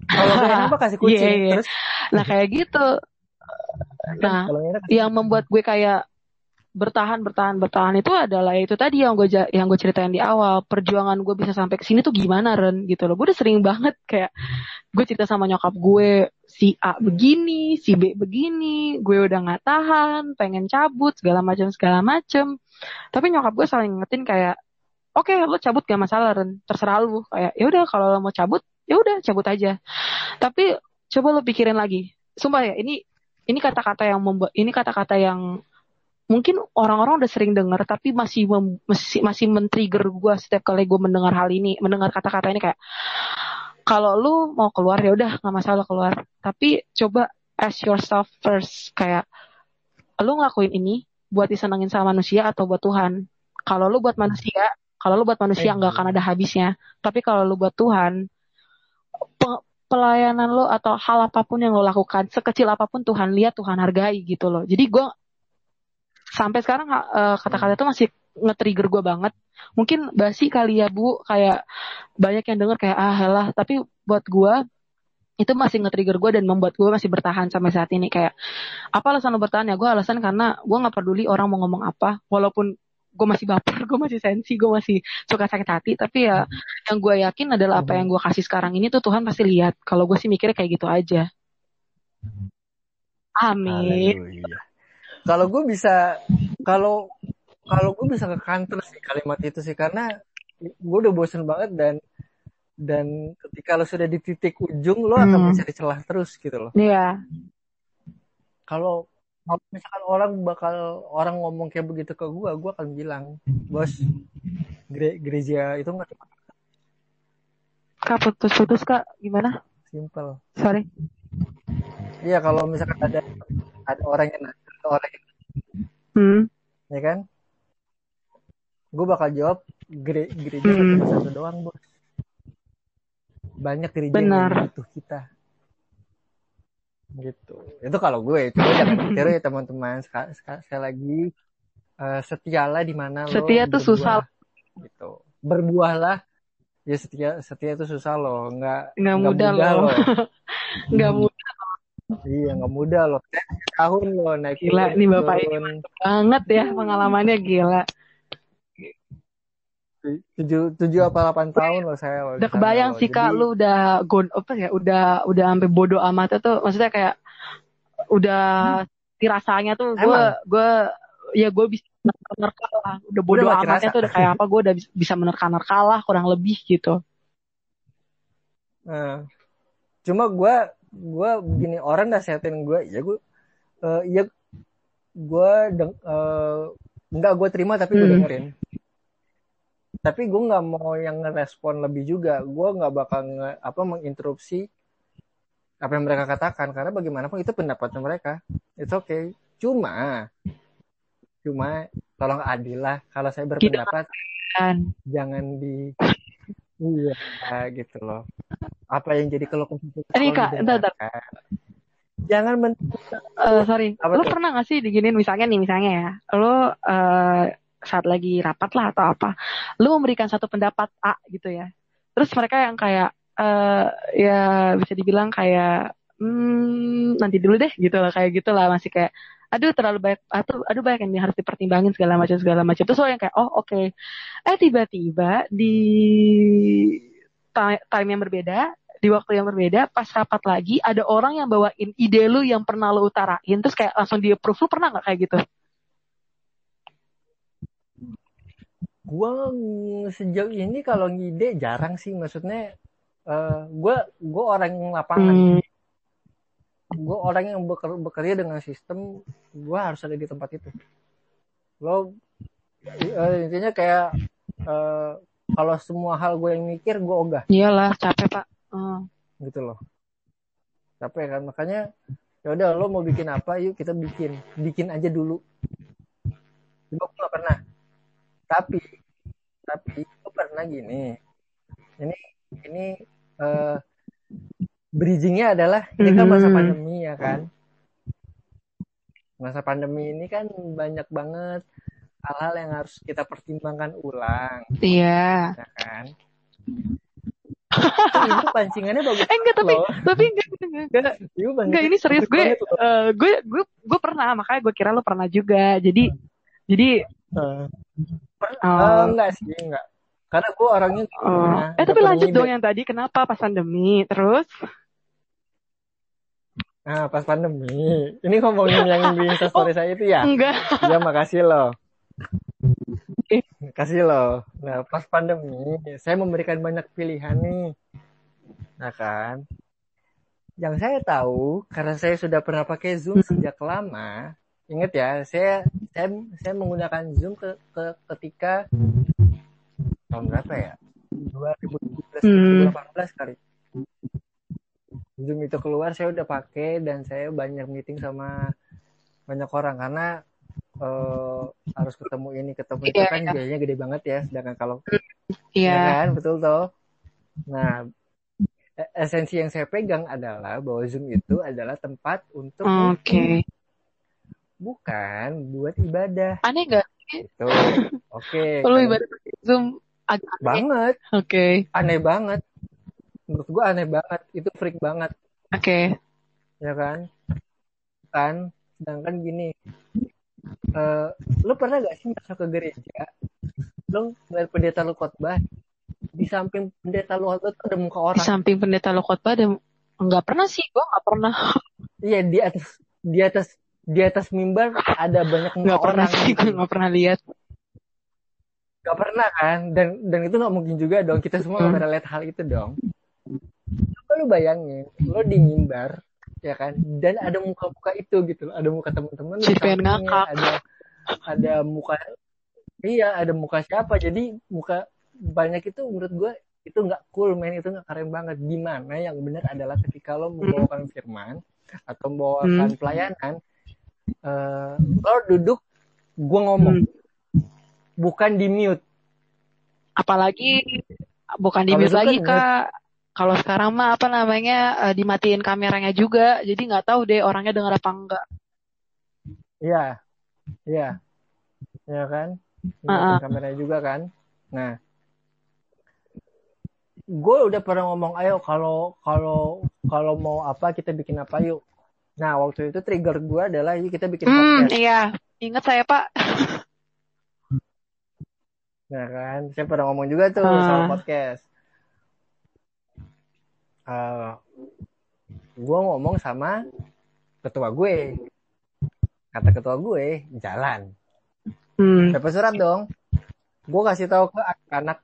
kalau enak mah kasih kucing Iya, iya. terus? Nah kayak gitu. Nah, kalau gak enak yang membuat gue kayak bertahan bertahan bertahan itu adalah itu tadi yang gue yang gue ceritain di awal. Perjuangan gue bisa sampai ke sini tuh gimana Ren gitu loh. Gue udah sering banget kayak gue cerita sama nyokap gue si A begini si B begini gue udah nggak tahan pengen cabut segala macam segala macam. Tapi nyokap gue selalu ngingetin kayak oke lo cabut gak masalah Ren. Terserah lu. Kayak ya udah kalau lo mau cabut ya udah cabut aja. Tapi coba lo pikirin lagi. Sumpah ya ini ini kata-kata yang membuat ini kata-kata yang mungkin orang-orang udah sering dengar tapi masih mem- masih masih men-trigger gue setiap kali gue mendengar hal ini mendengar kata-kata ini kayak kalau lu mau keluar ya udah nggak masalah keluar. Tapi coba ask yourself first kayak lu ngelakuin ini buat disenengin sama manusia atau buat Tuhan? Kalau lu buat manusia kalau lu buat manusia nggak akan ada habisnya. Tapi kalau lu buat Tuhan pelayanan lo atau hal apa pun yang lo lakukan sekecil apa pun Tuhan lihat Tuhan hargai gitu loh. Jadi gue sampai sekarang eh, kata-kata itu masih nge-trigger gue banget. Mungkin basi kali ya bu kayak banyak yang denger kayak ah helah tapi buat gue itu masih nge-trigger gue dan membuat gue masih bertahan sampai saat ini. Kayak apa alasan lo bertahan ya? Gue alasan karena gue nggak peduli orang mau ngomong apa walaupun gue masih baper gue masih sensi gue masih suka sakit hati tapi ya yang gue yakin adalah apa yang gue kasih sekarang ini tuh Tuhan pasti lihat kalau gue sih mikirnya kayak gitu aja amin. Kalau gue bisa, kalau kalau gue bisa ke counter sih kalimat itu sih karena gue udah bosen banget dan dan ketika lo sudah di titik ujung lo akan Hmm. mencari celah terus gitu loh. Iya Kalau kalau misalkan orang bakal orang ngomong kayak begitu ke gue, gue akan bilang, bos, gere- gereja itu nggak cuma kak putus-putus kak gimana simple. sorry Iya kalau misalkan ada ada orang yang nanya, ada orang yang hmm. ya kan, gue bakal jawab gere- gereja Hmm. cuma satu doang bos. Banyak gereja Benar. yang butuh kita. Gitu. Itu kalau gue, coba jangan ditiru ya teman-teman. Sekali, sekali lagi eh, setialah di mana lo Setia tuh susah. Gitu. Berbuahlah. Ya setia setia itu susah loh, nggak Nggak mudah loh. nggak mudah Iya nggak mudah loh. Tahun loh naik Gila, nih Bapak ini banget ya pengalamannya gila tujuh tujuh apa delapan tahun loh saya loh. udah kebayang loh. sih kak Jadi, lu udah gon apa ya udah udah sampai bodoh amat tuh maksudnya kayak udah dirasanya tuh gue gue ya gue bisa menerka lah udah bodoh amatnya rasa. tuh udah kayak apa gue udah bis- bisa menerka-nerka lah kurang lebih gitu Nah, cuma gue gue begini orang nasehatin gue ya gue eh ya gue deng eh, gue terima tapi gue Hmm. Tapi gue nggak mau yang ngerespon lebih juga. Gue nggak bakal nge, apa menginterupsi apa yang mereka katakan. Karena bagaimanapun itu pendapatnya mereka. It's okay. Cuma cuma tolong adil lah kalau saya berpendapat kan jangan di iya gitu loh. Apa yang jadi keluh kesah kita Ini, Kak, bentar, jangan men Eh, sorry. Apa lu tuh? pernah gak sih diginin misalnya nih misalnya ya. Lu eh, saat lagi rapat lah atau apa lu memberikan satu pendapat A gitu ya. Terus mereka yang kayak eh ya bisa dibilang kayak hmm, nanti dulu deh gitu lah kayak gitu lah masih kayak aduh terlalu banyak aduh, aduh banyak yang harus dipertimbangin segala macam segala macam. Terus lo yang kayak oh oke. Eh tiba-tiba di ti- time yang berbeda di waktu yang berbeda pas rapat lagi ada orang yang bawain ide lu yang pernah lu utarain terus kayak langsung di approve lu pernah nggak kayak gitu gue sejauh ini kalau ngide jarang sih maksudnya eh gue gue orang yang lapangan. Hmm, gue orang yang beker- bekerja dengan sistem gue harus ada di tempat itu. Lo eh, intinya kayak eh, kalau semua hal gue yang mikir gue ogah. Iyalah capek pak. Hmm. gitu loh. Capek kan? Makanya ya udah lo mau bikin apa yuk kita bikin. Bikin aja dulu. Gue gak pernah tapi tapi gue pernah gini ini ini eh bridgingnya adalah ini kan masa Mhm. pandemi ya kan masa pandemi ini kan banyak banget hal-hal yang harus kita pertimbangkan ulang iya ya kan Ibu pancingannya bagus. Eh enggak tapi loh. tapi enggak enggak enggak. enggak. Enggak ini serius gue eh, gue gue gue pernah makanya gue kira lo pernah juga. Jadi jadi Oh, eh, enggak sih, enggak. Karena gue orangnya oh. Nah, Eh tapi lanjut dong yang tadi kenapa pas pandemi terus Nah, pas pandemi. Ini ngomongin yang di Instastory saya itu ya. enggak Ya, makasih loh. Kasih loh. Nah, pas pandemi, saya memberikan banyak pilihan nih. Nah kan. Yang saya tahu, karena saya sudah pernah pakai Zoom sejak lama. Ingat ya, saya saya saya menggunakan Zoom ke, ke ketika tahun berapa ya? 2017 Hmm. 2018 kali. Zoom itu keluar saya udah pakai dan saya banyak meeting sama banyak orang karena eh, harus ketemu ini ketemu itu Iya, kan iya. biayanya gede banget ya sedangkan kalau iya ya kan betul toh nah e- esensi yang saya pegang adalah bahwa Zoom itu adalah tempat untuk meeting, bukan buat ibadah. Aneh nggak gitu. Oke lo kalau- ibadah pakai zoom agak aneh. banget. Oke. Aneh banget. Menurut gua aneh banget. Itu freak banget. Oke. Ya kan? Kan? Sedangkan gini eh lu pernah gak sih masuk ke gereja? Lu ngeliat pendeta lu khotbah di samping pendeta lu khotbah ada muka di orang samping pendeta lo khotbah ada nggak pernah sih gue nggak pernah. Iya di atas di atas di atas mimbar ada banyak nggak pernah orang sih gitu. nggak pernah lihat. Gak pernah kan? Dan dan itu nggak mungkin juga dong. Kita semua nggak Hmm. pernah lihat hal itu dong. Coba lu bayangin? Lo di mimbar ya kan? Dan ada muka-muka itu gitu loh. Ada muka teman-teman lu ada ada muka iya ada muka siapa? Jadi muka banyak itu menurut gue itu nggak cool men. Itu nggak keren banget. Di mana yang benar adalah ketika lo membawakan firman atau membawakan Hmm. pelayanan eh lo duduk gue ngomong Hmm. bukan di mute apalagi bukan di mute kan lagi mute. kak kalau sekarang mah apa namanya eh, dimatiin kameranya juga jadi nggak tahu deh orangnya dengar apa enggak Iya, iya, ya kan? Uh-uh. Ngeliatin kameranya juga kan. Nah, gue udah pernah ngomong, ayo kalau kalau kalau mau apa kita bikin apa yuk. Nah, waktu itu trigger gue adalah yuk kita bikin hmm podcast. iya ingat saya pak Nah kan, saya pernah ngomong juga tuh Ah. soal podcast. Eh, gue ngomong sama ketua gue. Kata ketua gue, jalan. hmm. dapat surat dong gue kasih tahu ke anak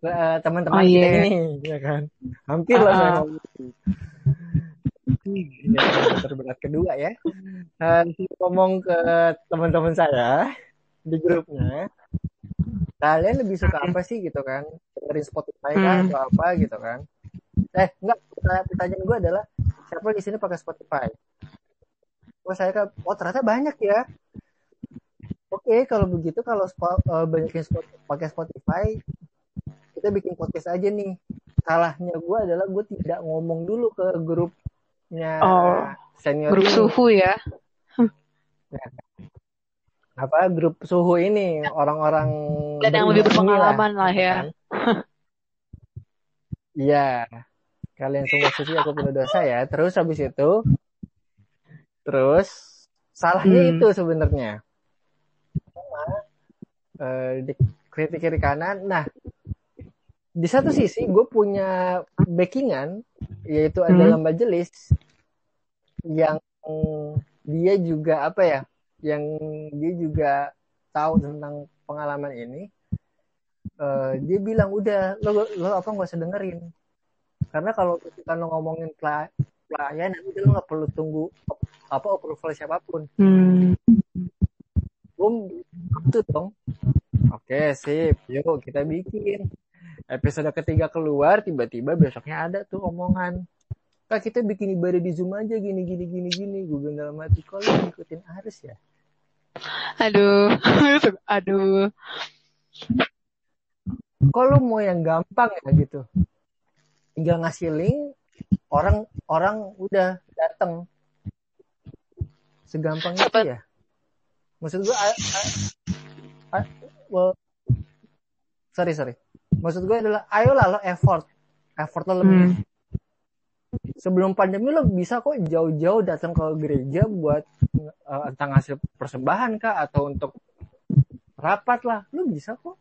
eh, teman-teman Oh, kita iya. ini ya kan hampir lah saya Ah. ngomong. Terberat kedua ya. Dan saya ngomong ke teman-teman saya di grupnya kalian lebih suka apa sih gitu kan? Dengerin Spotify kah Hmm. atau apa gitu kan? Eh enggak pertanyaan gue adalah siapa di sini pakai Spotify? Oh saya kan oh ternyata banyak ya. Oke, kalau begitu kalau spo- eh, banyak yang spot- pakai Spotify, kita bikin podcast aja nih. Salahnya gue adalah gue tidak ngomong dulu ke grupnya Oh, senior grup ini. suhu ya Apa grup suhu ini orang-orang dan yang lebih berpengalaman lah ya kan? Iya. Kalian semua suci aku penuh dosa ya. Terus habis itu terus salahnya Hmm. itu sebenarnya. Sama, eh, di kritik kiri kanan. Nah, di satu sisi gue punya backingan yaitu Hmm. adalah majelis yang dia juga apa ya? Yang dia juga tahu tentang pengalaman ini eh, dia bilang udah lo lo apa nggak usah dengerin karena kalau kita lo ngomongin pela- pelayanan itu lo nggak perlu tunggu apa approval siapa pun hmm. boom itu dong oke sip yuk kita bikin episode ketiga keluar tiba-tiba besoknya ada tuh omongan. Kak kita bikin ibadah di zoom aja gini gini gini gini. Gue bilang dalam hati kok lo ngikutin arus ya? Aduh aduh. Kok lo mau yang gampang ya gitu? Tinggal ngasih link orang orang udah datang segampang itu ya? Maksud gue well, sorry sorry maksud gue adalah ayolah lo effort. Effort lo lebih. Hmm. sebelum pandemi lo bisa kok jauh-jauh datang ke gereja buat eh, entah ngasih persembahan kah atau untuk rapat lah. Lo bisa kok.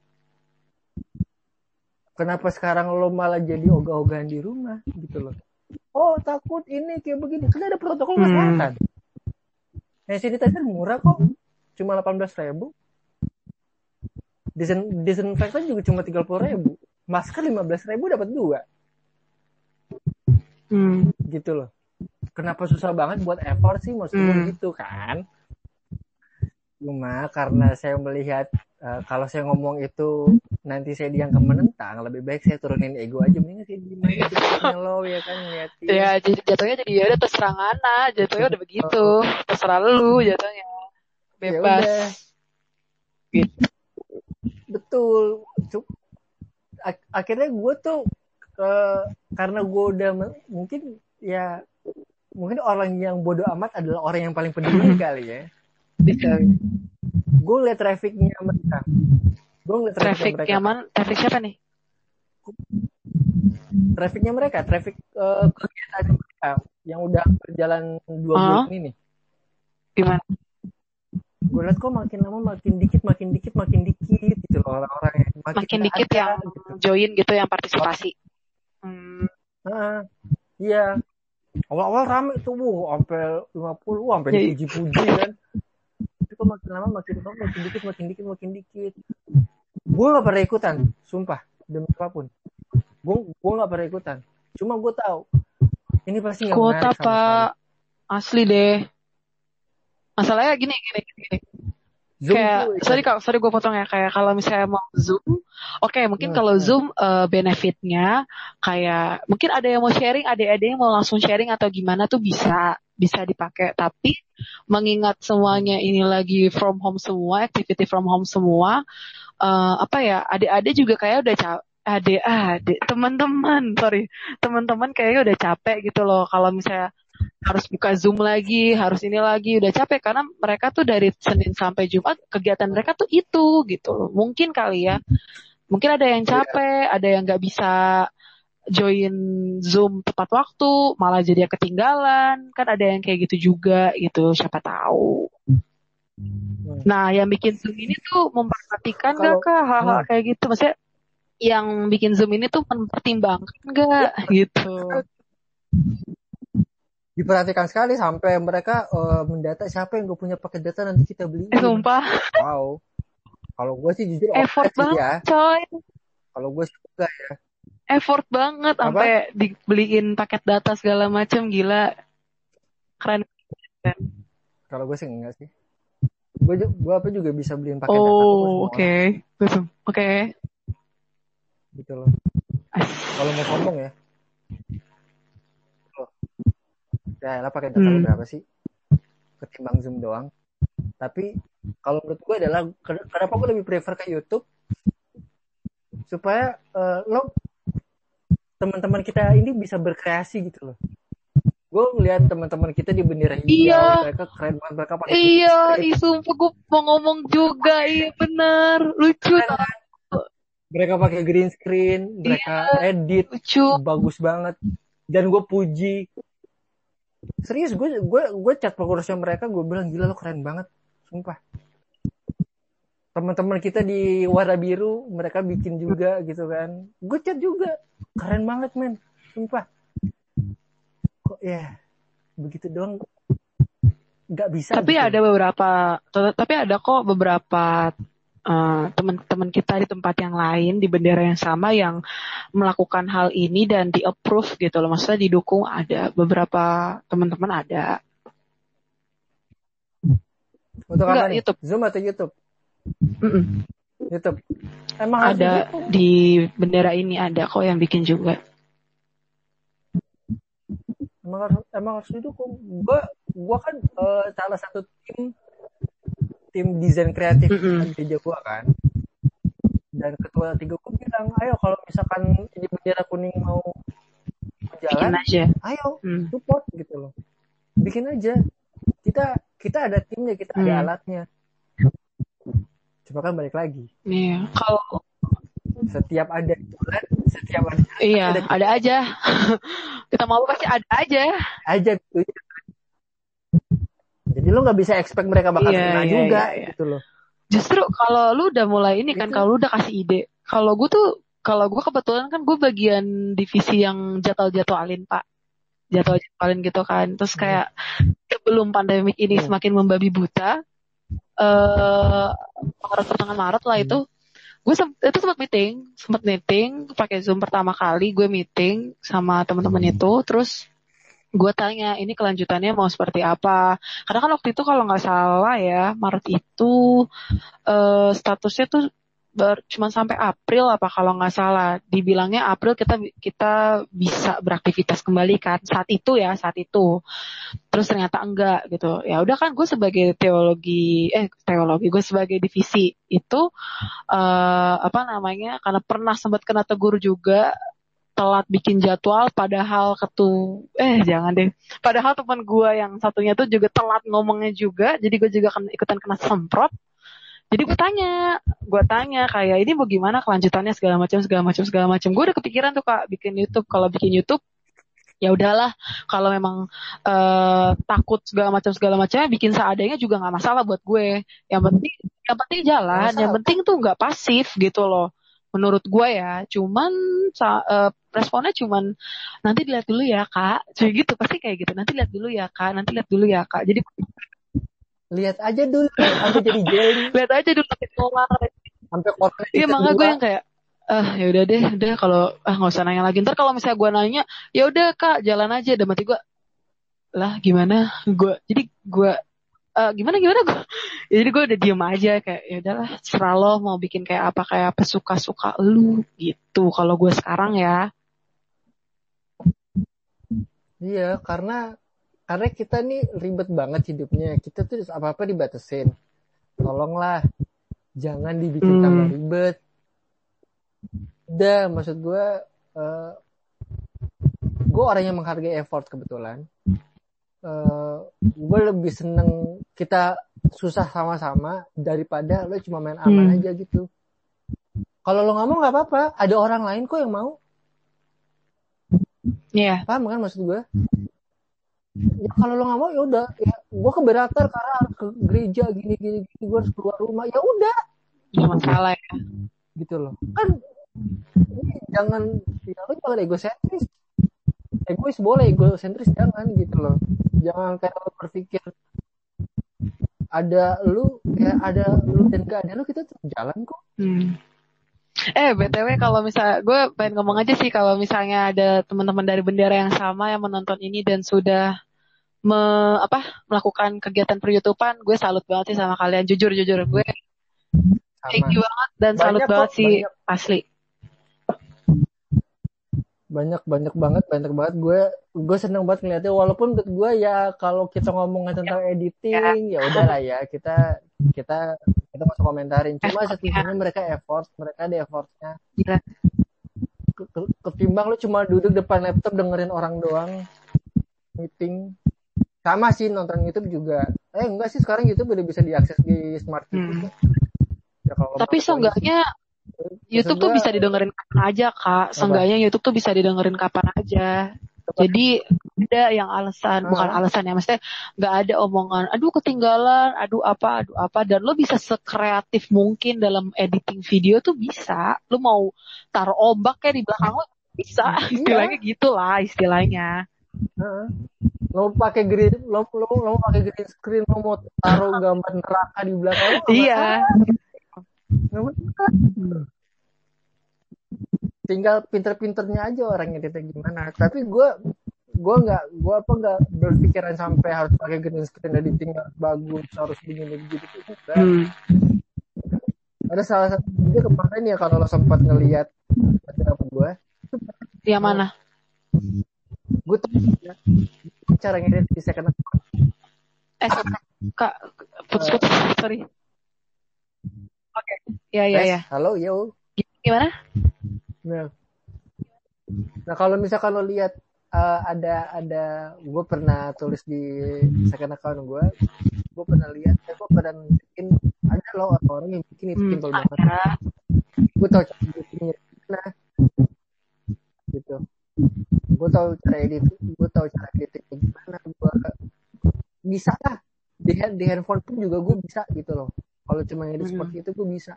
Kenapa sekarang lo malah jadi ogah-ogahan di rumah gitu loh. Oh takut ini kayak begini. Kan ada protokol Hmm. kesehatan. Hand sanitizer murah kok. Cuma 18 ribu Disen disinfektan juga cuma 30 ribu masker 15 ribu dapat dua Hmm. gitu loh. Kenapa susah banget buat effort sih maksud gue Hmm. gitu kan? Cuma karena saya melihat eh, kalau saya ngomong itu nanti saya dianggap menentang, lebih baik saya turunin ego aja mendingan saya diem aja depannya lo ya kan ngeliatin. Ya jadi jatuhnya jadi ya udah terserah Ngana, jatuhnya udah begitu. Terserah lu jatuhnya. Ya Bebas. udah. Gitu. Betul. Cu- ak- akhirnya gue tuh eh, karena gue udah mungkin ya mungkin orang yang bodoh amat adalah orang yang paling peduli kali ya. Bisa. gue liat trafficnya mereka gue ngeliat trafficnya Traffic mereka yang mana? Traffic siapa nih? trafficnya mereka traffic eh, kegiatan mereka yang udah berjalan dua Hah? bulan ini Gimana? Gue liat kok makin lama makin dikit makin dikit makin dikit gitu loh orang-orang yang Makin nggak dikit ada, yang gitu. join gitu yang partisipasi. Hmm. Ah, iya awal-awal rame tuh wuh sampai 50 wuh sampai Jadi- dipuji-puji kan tapi kok makin lama makin lama makin dikit makin dikit makin dikit gue gak pernah ikutan sumpah demi apa pun gue gue gak pernah ikutan cuma gue tahu ini pasti nggak Kuota pak asli deh. Masalahnya gini gini gini. Zoom kayak tuh, ya. sorry kak sorry gue potong ya kayak kalau misalnya mau zoom oke mungkin Hmm, kalau hmm. zoom eh, benefitnya kayak mungkin ada yang mau sharing ada ada yang mau langsung sharing atau gimana tuh bisa bisa dipakai tapi mengingat semuanya ini lagi from home semua activity from home semua eh, apa ya adik-adik juga kayak udah capek adik adik teman-teman sorry teman-teman kayaknya udah capek gitu loh kalau misalnya harus buka Zoom lagi, harus ini lagi, udah capek karena mereka tuh dari Senin sampai Jumat kegiatan mereka tuh itu gitu loh. Mungkin kali ya, mungkin ada yang capek, ada yang nggak bisa join Zoom tepat waktu, malah jadi ketinggalan, kan ada yang kayak gitu juga gitu, siapa tahu. Nah, yang bikin Zoom ini tuh memperhatikan Kalau- kak hal-hal Hmm. kayak gitu, maksudnya yang bikin Zoom ini tuh mempertimbangkan nggak gitu. Diperhatikan sekali sampai mereka eh, mendata siapa yang gue punya paket data nanti kita beli. Eh, sumpah, wow. Kalau gue sih jujur effort sih banget ya coy. kalau gue enggak ya. Effort banget sampai dibeliin paket data segala macem gila. Keren. Kalau gue sih enggak sih. Gue gue apa juga bisa beliin paket data kok oh oke oke. orang, gitu loh. Kalau mau sombong ya ya lah pakai data Hmm. berapa sih. Ketimbang zoom doang. Tapi kalau menurut gue adalah ken- kenapa gue lebih prefer ke YouTube? Supaya eh, lo teman-teman kita ini bisa berkreasi gitu loh. Gue ngeliat teman-teman kita di bendera hijau Iya. mereka keren banget mereka pakai iya sumpah gue mau ngomong juga iya bener lucu tau. mereka pakai green screen mereka edit lucu. bagus banget. Dan gue puji serius gue gue gue chat pengurusnya mereka gue bilang gila lo keren banget. Sumpah. Teman-teman kita di warna biru mereka bikin juga gitu kan. Gue chat juga. Keren banget men. Sumpah. Kok ya begitu doang. Nggak bisa tapi gitu. ada beberapa tapi ada kok beberapa eh, teman-teman kita di tempat yang lain di bendera yang sama yang melakukan hal ini dan di approve gitu loh. Maksudnya didukung ada beberapa teman-teman ada. Untuk apa Enggak, nih? YouTube. zoom atau YouTube? Mm-mm. YouTube. Emang ada gitu? di bendera ini ada kok yang bikin juga. Emang harus emang harus didukung. Gue gue kan eh, salah satu tim tim desain kreatif Mm-mm. di gereja gue kan dan ketua tiga gue bilang ayo kalau misalkan ini bendera kuning mau jalan aja ayo Hmm. support gitu loh bikin aja kita kita ada timnya kita ada Hmm. alatnya cuma kan balik lagi Iya. kalau setiap ada bulan setiap ada Iya, ada aja. Kita mau pasti ada aja. aja gitu jadi lo nggak bisa expect mereka bakal Iya, kena iya, juga iya, iya. gitu loh Justru kalau lu udah mulai ini kan, Itu. kalau lu udah kasih ide. Kalau gue tuh, kalau gue kebetulan kan gue bagian divisi yang jadwal-jadwalin pak. Jadwal-jadwalin gitu kan. Terus Hmm. kayak sebelum pandemik ini Hmm. semakin membabi buta, eh Maret pertengahan Maret lah itu, gue sem- itu sempat meeting, sempat meeting pakai Zoom pertama kali gue meeting sama teman-teman itu, terus gue tanya ini kelanjutannya mau seperti apa? Karena kan waktu itu kalau nggak salah ya Maret itu eh, statusnya tuh ber, cuman sampai April apa kalau nggak salah. Dibilangnya April kita kita bisa beraktivitas kembali kan saat itu ya saat itu. Terus ternyata enggak gitu. Ya udah kan gue sebagai teologi eh teologi gue sebagai divisi itu eh apa namanya karena pernah sempat kena tegur juga telat bikin jadwal padahal ketu eh jangan deh. Padahal teman gue yang satunya tuh juga telat ngomongnya juga jadi gue juga ikutan kena semprot. Jadi gue tanya gue tanya kayak ini mau gimana kelanjutannya? segala macam segala macam segala macam. Gue udah kepikiran tuh kak bikin YouTube. Kalau bikin YouTube ya udahlah. Kalau memang eh, takut segala macam segala macamnya bikin seadanya juga nggak masalah buat gue. Yang penting yang penting jalan. Masalah. yang penting tuh nggak pasif gitu loh menurut gue ya cuman eh, responnya cuman nanti dilihat dulu ya kak. Kayak gitu pasti kayak gitu. Nanti lihat dulu ya kak. Nanti lihat dulu ya kak. Jadi lihat aja dulu sampai jadi jelly lihat aja dulu keluar. Sampai corona iya makanya gue yang kayak ah ya udah deh udah kalau ah nggak usah nanya lagi. Ntar kalau misalnya gue nanya ya udah kak jalan aja. Dan mati gue lah gimana? Gue jadi gue eh, gimana gimana gue jadi gue udah diem aja kayak ya udahlah serah lo mau bikin kayak apa kayak apa suka suka lu gitu kalau gue sekarang ya Iya, karena karena kita nih ribet banget hidupnya. Kita tuh apa-apa dibatesin. Tolonglah, jangan dibikin Hmm. tambah ribet. Udah, maksud gue, eh gue orang yang menghargai effort kebetulan. Eh gue lebih seneng kita susah sama-sama daripada lo cuma main aman Hmm. aja gitu. Kalau lo nggak mau nggak apa-apa, ada orang lain kok yang mau. Iya. Paham kan maksud gue ya kalau lo nggak mau ya udah. Ya gue keberatan karena harus ke gereja gini gini gini. Gue harus keluar rumah. Ya udah. Nggak masalah ya. Gitu loh. Kan ini jangan ya lo jangan egosentris egois boleh egosentris jangan gitu loh jangan kayak lo berpikir ada lu ya ada lu dan gak ada lu kita tetap jalan kok Hmm. Eh, BTW kalau misalnya, gue pengen ngomong aja sih kalau misalnya ada teman-teman dari bendera yang sama yang menonton ini dan sudah me, apa melakukan kegiatan per YouTubean, gue salut banget sih sama kalian. Jujur, jujur, gue thank you banget dan salut Banyak banget kok, sih banyak. asli. Banyak banyak banget banyak banget. Gue gue seneng banget ngeliatnya. Walaupun menurut gue ya kalau kita ngomongin tentang editing ya. udahlah ya. Kita kita kita usah komentarin. Cuma setidaknya mereka effort mereka ada effortnya. Gila. Ke- ketimbang lu cuma duduk depan laptop dengerin orang doang meeting. Sama sih nonton YouTube juga. Eh enggak sih sekarang YouTube udah bisa diakses di smart TV. Hmm. ya, kalau Tapi seenggaknya YouTube tuh bisa didengerin kapan aja, Kak. Seenggaknya YouTube tuh bisa didengerin kapan aja. Jadi ada yang alasan, bukan Ah. alasan ya, maksudnya nggak ada omongan, aduh ketinggalan, aduh apa, aduh apa, dan lo bisa sekreatif mungkin dalam editing video tuh bisa. Lo mau taruh ombak kayak di belakang lo bisa, Iya. istilahnya gitulah istilahnya. Lo pakai green lo lo lo pakai green screen lo mau taruh gambar neraka di belakang lo Iya. masalah. Tinggal pinter-pinternya aja orang editnya gimana tapi gue gue nggak gue apa nggak berpikiran sampai harus pakai green screen editing harus bagus harus begini begitu enggak Hmm. ada salah satu video kemarin ya kalau lo sempat ngelihat apa gue Yang mana? gue tuh ya, cara ngedit di second Eh, Kak, putus-putus, sorry. Oke, ya ya Tes, ya. halo yo Gimana? Nah, nah kalau misalkan lo lihat eh, ada ada gue pernah tulis di second account gue, gue pernah lihat, eh, gue pernah bikin ada loh orang yang bikin itu Hmm, simpel banget. ada. Gue tau cara bikinnya. gitu gue tahu cara edit gue tahu cara editing gimana gue bisa lah di, di handphone pun juga gue bisa gitu loh kalau cuma edit Hmm. seperti itu gue bisa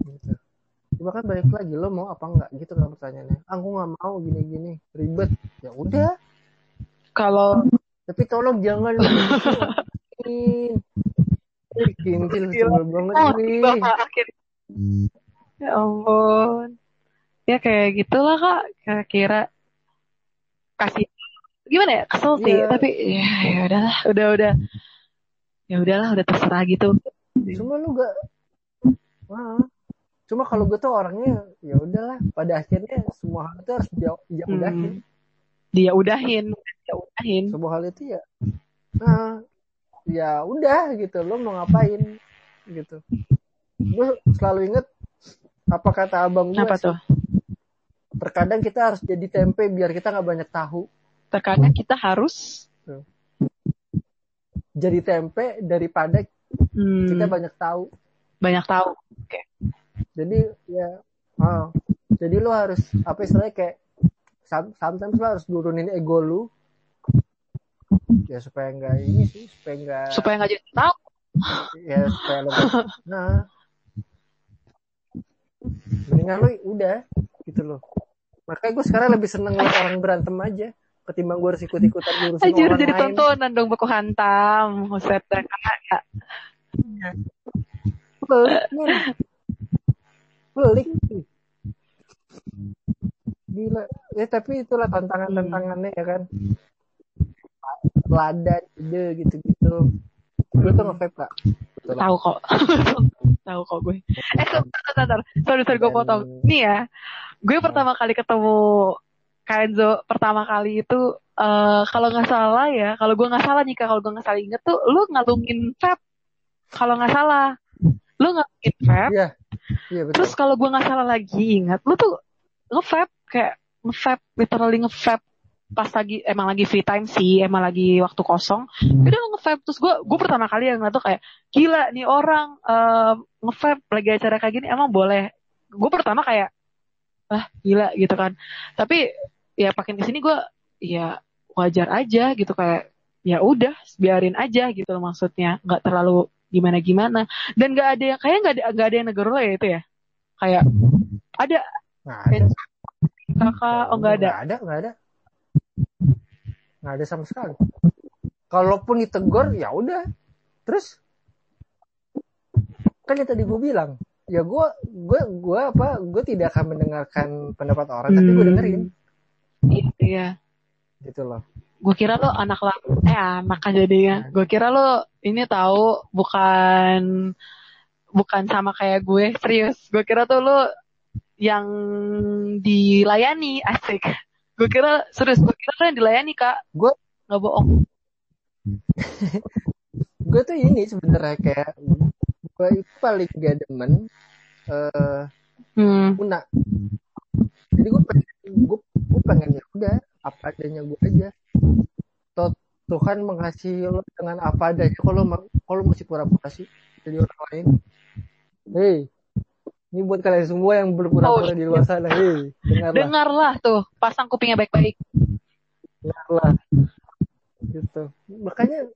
gitu Cuma kan balik lagi lo mau apa enggak gitu kan pertanyaannya ah gue nggak mau gini gini ribet ya udah Kalau tapi tolong jangan Kintil sebel banget oh, nih. tiba akhir. Ya ampun. Ya kayak gitulah kak. Kira-kira kasih gimana ya kesel sih Iya. tapi ya ya udahlah udah udah ya udahlah udah terserah gitu Cuma lu gak Wah. Cuma kalau gue tuh orangnya ya udahlah pada akhirnya semua hal itu harus dia dia Hmm. udahin. dia udahin dia udahin Semua hal itu ya nah ya udah gitu lo mau ngapain gitu. Gue selalu inget apa kata abang gue apa tuh terkadang kita harus jadi tempe biar kita nggak banyak tahu. terkadang kita harus Jadi tempe daripada hmm, kita banyak tahu. banyak tahu. Jadi ya ah, jadi lo harus apa istilahnya kayak some- sometimes lo harus turunin ego lu. Ya supaya enggak ini sih supaya enggak supaya nggak jadi tahu. Ya supaya lo nah. Mendingan lo udah gitu loh. Makanya gue sekarang lebih seneng liat orang berantem aja ketimbang gue harus ikut-ikutan ngurusin Anjir orang jadi lain tontonan dong baku hantam Buset dah kayak pelik men. pelik sih. gila ya tapi itulah tantangan tantangannya ya kan ladan ide gitu gitu gue tuh nge kak Betul lah. tahu kok tahu kok gue eh sebentar. sorry sorry gue potong nih ya gue pertama kali ketemu Kenzo pertama kali itu eh kalau nggak salah ya kalau gue nggak salah nih kalau gue nggak salah inget tuh lu ngalungin vape kalau nggak salah. Lu ngalungin vape iya. Iya betul. Terus kalau gue nggak salah lagi ingat lu tuh nge-vape kayak nge-vape literally nge-vape pas lagi emang lagi free time sih emang lagi waktu kosong. Udah lu nge-vape terus gue gue pertama kali yang ngeliat tuh kayak gila nih orang eh, nge-vape lagi acara kayak gini emang boleh. Gue pertama kayak ah gila gitu kan. Tapi ya makin ke sini gue ya wajar aja gitu kayak ya udah biarin aja gitu loh maksudnya. Nggak terlalu gimana gimana dan nggak ada yang kayak nggak ada nggak ada yang negara lo ya itu ya? Kayak ada. Nggak ada. Kakak oh nggak ada. Nggak ada nggak ada. Nggak ada sama sekali. Kalaupun ditegur ya udah. Terus? Kan yang tadi gue bilang ya gue gue gue apa gue tidak akan mendengarkan pendapat orang tapi gue Hmm. dengerin iya. Gitu loh. Gue kira lo anak lah eh anak kan jadinya gue kira lo ini tahu bukan bukan sama kayak gue serius. Gue kira tuh lo yang dilayani asik. Gue kira serius gue kira lo yang dilayani kak. Gue- nggak bohong. Gue tuh ini sebenarnya kayak gue itu paling gak demen eh hmm. Una. Jadi gue pengen, gue, pengen ya udah apa adanya gue aja. Toh Tuhan mengasihi lo dengan apa adanya. Kalau kalau masih pura-pura sih jadi orang lain. Hei, ini buat kalian semua yang berpura-pura di luar sana. Hei, dengarlah, dengarlah tuh pasang kupingnya baik-baik dengarlah. Gitu. Makanya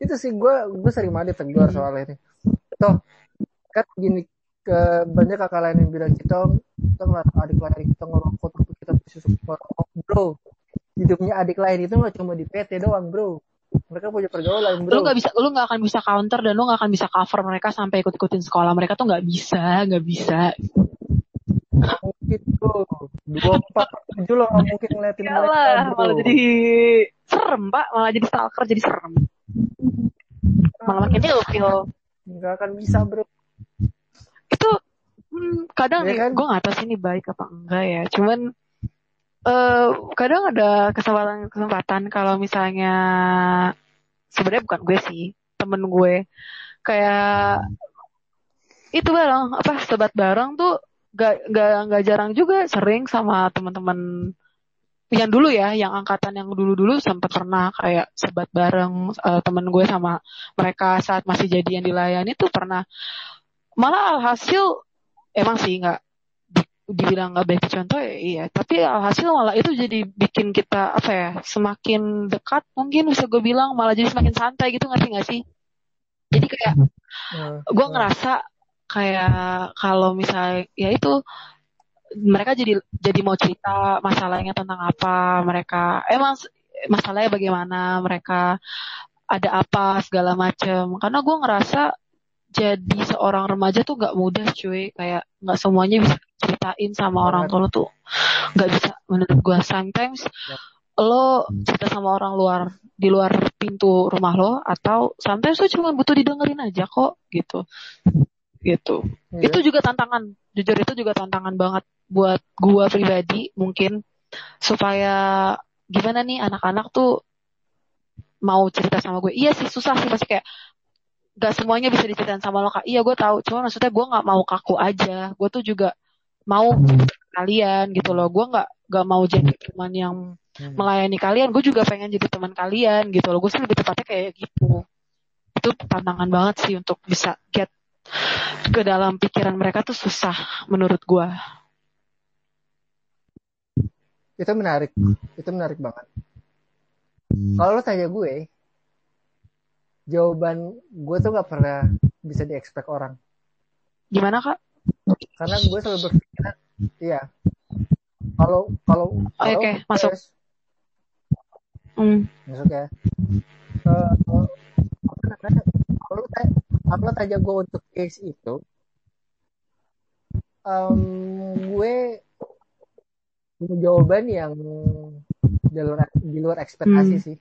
itu sih gue gue sering banget ditegur soal ini. Toh kan gini ke banyak kakak lain yang bilang kita kita ngelarang adik lain kita ngerokok tapi kita bisa ngerokok bro hidupnya adik lain itu nggak cuma di PT doang bro. Mereka punya pergaulan lu bro nggak bisa lu nggak akan bisa counter dan lu nggak akan bisa cover mereka sampai ikut-ikutin sekolah. Mereka tuh nggak bisa nggak bisa. Mungkin bro. Dua empat tujuh lo nggak mungkin ngeliatin mereka Yalah, bro. malah jadi serem pak malah jadi stalker jadi serem. Malah makin ilfil nggak akan bisa bro hmm, kadang Iya nih kan? gue nggak tahu sih ini baik apa enggak ya. Cuman eh kadang ada kesempatan kesempatan kalau misalnya sebenarnya bukan gue sih temen gue. Kayak itu bareng apa sebat bareng tuh gak gak gak jarang juga sering sama teman-teman yang dulu ya yang angkatan yang dulu-dulu sempat pernah kayak sebat bareng eh, temen gue sama mereka saat masih jadian dilayani tuh pernah. Malah alhasil emang sih nggak di- dibilang nggak baik contoh ya iya. Tapi hasil malah itu jadi bikin kita apa ya semakin dekat mungkin bisa gue bilang malah jadi semakin santai gitu ngerti gak sih? Jadi kayak Nah, gue ngerasa kayak kalau misalnya ya itu mereka jadi jadi mau cerita masalahnya tentang apa mereka emang masalahnya bagaimana mereka ada apa segala macem. Karena gue ngerasa jadi seorang remaja tuh nggak mudah cuy. Kayak nggak semuanya bisa ceritain sama orang tua lo tuh nggak bisa menurut gue sometimes Ya. lo cerita sama orang luar di luar pintu rumah lo atau sometimes lo cuma butuh didengerin aja kok gitu. Gitu. Iya. itu juga tantangan. Jujur itu juga tantangan banget buat gua pribadi mungkin supaya gimana nih anak-anak tuh mau cerita sama gue iya sih susah sih pasti kayak gak semuanya bisa diceritain sama lo kak. Iya gue tahu. Cuma maksudnya gue nggak mau kaku aja. Gue tuh juga mau kalian gitu loh. Gue nggak nggak mau jadi teman yang Hmm. melayani kalian. Gue juga pengen jadi teman kalian gitu loh. Gue sih lebih tepatnya kayak gitu. Itu tantangan banget sih untuk bisa get ke dalam pikiran mereka tuh susah menurut gue Itu menarik. Itu menarik banget. Kalau lo tanya gue, jawaban gue tuh gak pernah bisa di-expect orang. gimana kak Karena gue selalu berpikiran, iya. Kalau kalau oke, masuk. yes, hmm. masuk ya. Eh? Kalau tanya, kalau lo tanya gue untuk case itu, em, gue jawaban yang di luar di luar ekspektasi Hmm. sih.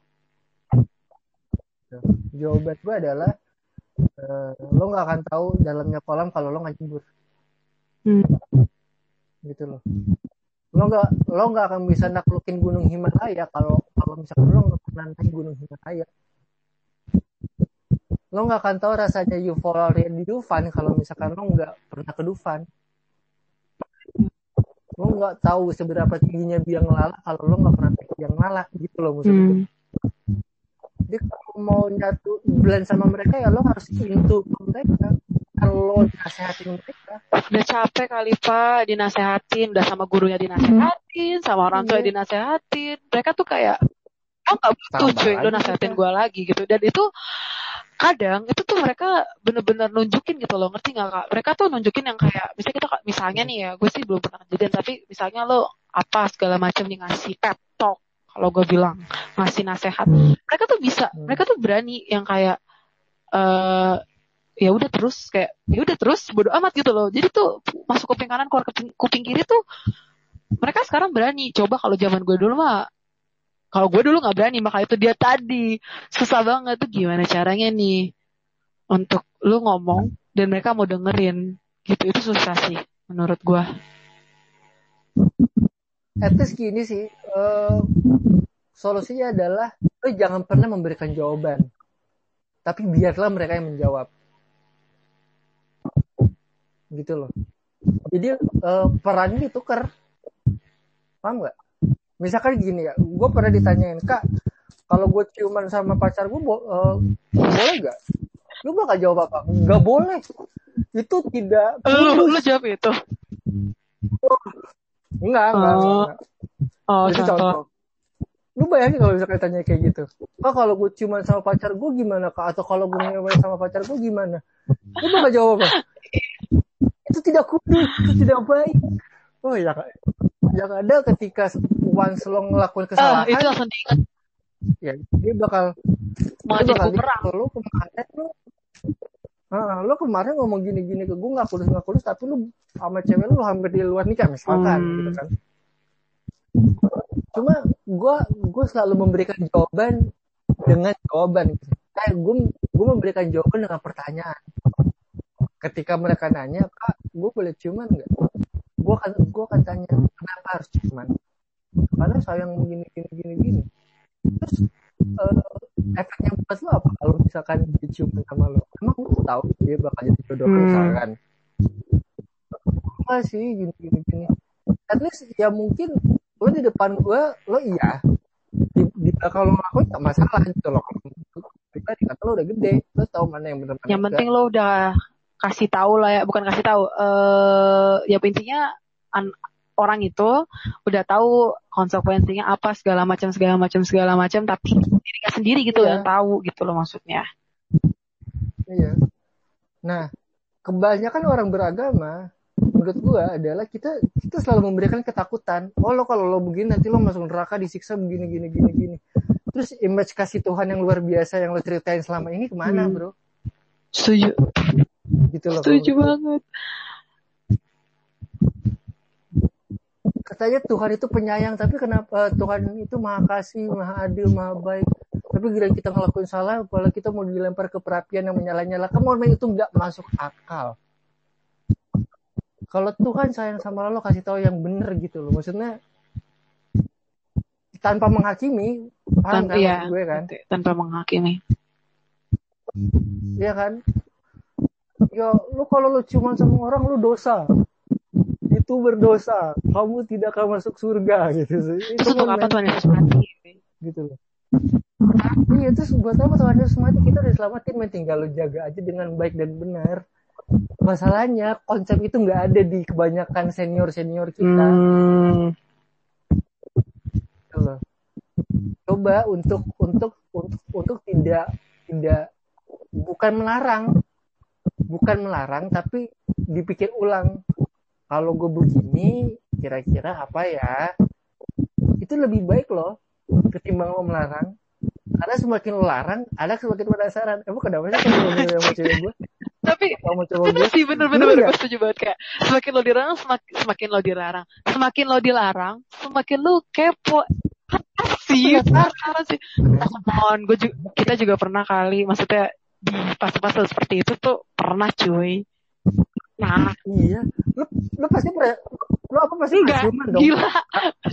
Jawaban gue adalah eh, lo nggak akan tahu dalamnya kolam kalau lo nggak nyebur Hmm. gitu loh. Lo nggak lo nggak akan bisa naklukin gunung Himalaya kalau kalau misalkan lo nggak pernah naik gunung Himalaya. Lo nggak akan tahu rasanya euforia di Dufan kalau misalkan lo nggak pernah ke Dufan. Lo nggak tahu seberapa tingginya biang lala kalau lo nggak pernah naik biang lala gitu loh maksud gue. Hmm. Jadi kalau mau nyatu blend sama mereka ya lo harus into mereka. Kalau lo nasehatin mereka, udah capek kali pak dinasehatin. Udah sama gurunya dinasehatin sama orang tua Iya. dinasehatin. Mereka tuh kayak oh nggak butuh Tambah cuy lo nasehatin gue lagi gitu. Dan itu kadang itu tuh mereka bener-bener nunjukin gitu loh. Ngerti nggak kak? Mereka tuh nunjukin yang kayak misalnya kita misalnya nih ya gue sih belum pernah kejadian tapi misalnya lo apa segala macam nih ngasih pep talk kalau gue bilang ngasih nasehat mereka tuh bisa Hmm. mereka tuh berani yang kayak eh ya udah terus kayak ya udah terus bodo amat gitu loh. Jadi tuh masuk kuping kanan keluar kuping, kuping kiri tuh mereka sekarang berani. Coba kalau zaman gue dulu mah kalau gue dulu nggak berani maka itu dia tadi. Susah banget. Tuh gimana caranya nih? Untuk lu ngomong dan mereka mau dengerin. Gitu itu susah sih menurut gue at least gini sih eh, solusinya adalah lo jangan pernah memberikan jawaban. Tapi biarlah mereka yang menjawab. Gitu loh. Jadi eh, perannya ditukar. Paham nggak? Misalkan gini ya gue pernah ditanyain kak kalau gue ciuman sama pacar gue bo- eh, boleh nggak? Lu bakal jawab apa? Nggak boleh. Itu tidak lu lu jawab itu enggak enggak, Oh. enggak. oh Itu contoh contoh. Lu bayangin kalau misalnya tanya kayak gitu. Kak kalau gue ciuman sama pacar gue gimana kak? Atau kalau gue ngewe sama pacar gue gimana? Lu bakal jawab apa? Itu tidak kudus, itu tidak baik. Oh ya kak. Yang ada ketika once lo ngelakuin ah kesalahan, itu langsung diingat ya dia bakal mau dia jadi bakal bilang, lu kemarin lu Ah, lu kemarin ngomong gini-gini ke gue nggak kulus nggak kulus tapi lu sama cewek lu hampir di luar nikah misalkan Hmm. gitu kan. Cuma gue gue selalu memberikan jawaban dengan jawaban. Kayak gue gue memberikan jawaban dengan pertanyaan. Ketika mereka nanya kak gue boleh ciuman nggak? Gue akan gue akan tanya kenapa harus ciuman? Karena sayang begini gini gini gini. Terus eh, efeknya buat lo apa kalau misalkan diciuman sama lo emang lo tahu dia bakal jadi jodoh lo Hmm. misalkan apa sih gini gini gini at least ya mungkin lo di depan gue lo iya. Di, di belakang lo ngelakuin gak masalah gitu loh. Pribadi kata lo udah gede lo tahu mana yang benar yang penting lo udah kasih tahu lah ya bukan kasih tahu eh ya intinya an- orang itu udah tahu konsekuensinya apa segala macam segala macam segala macam tapi dirinya sendiri gitu Iya. yang tahu gitu loh maksudnya. Iya. Nah, kebanyakan orang beragama menurut gua adalah kita kita selalu memberikan ketakutan. Oh lo kalau lo begini nanti lo masuk neraka disiksa begini gini gini gini. Terus image kasih Tuhan yang luar biasa yang lo ceritain selama ini ke mana Hmm. bro? Setuju, Gitu loh. setuju banget. Katanya Tuhan itu penyayang, tapi kenapa Tuhan itu maha kasih, maha adil, maha baik. Tapi gila kita ngelakuin salah, kalau kita mau dilempar ke perapian yang menyala-nyala, kamu itu nggak masuk akal. Kalau Tuhan sayang sama lo, kasih tahu yang bener gitu loh. Maksudnya tanpa menghakimi, paham Tan- kan iya, maksud gue kan? tanpa menghakimi. Iya kan? Ya, lu kalau lu cuma sama orang lu dosa. Itu berdosa. Kamu tidak akan masuk surga gitu sih. Terus untuk apa Tuhan Yesus mati? gitu loh. Iya terus buat apa Tuhan Yesus mati kita udah selamatin men tinggal lu jaga aja dengan baik dan benar. Masalahnya konsep itu nggak ada di kebanyakan senior senior kita. Hmm, gitu loh. Coba untuk untuk untuk untuk tidak tidak bukan melarang bukan melarang tapi dipikir ulang kalau gue begini kira-kira apa ya? Itu lebih baik loh ketimbang lo melarang. Karena semakin lo larang ada semakin penasaran. Emang kenapa sih kalau mau cewek gue tapi mau bener gue sih bener-bener Iya. gue setuju banget kayak semakin lo dilarang semakin, semakin lo dilarang. Semakin lo dilarang semakin lo kepo. Sih apa sih. Oh, gue juga, kita juga pernah kali maksudnya di fase-fase seperti itu tuh pernah cuy nah iya. Lo lo pasti pernah lo apa pasti enggak. dong? Gila.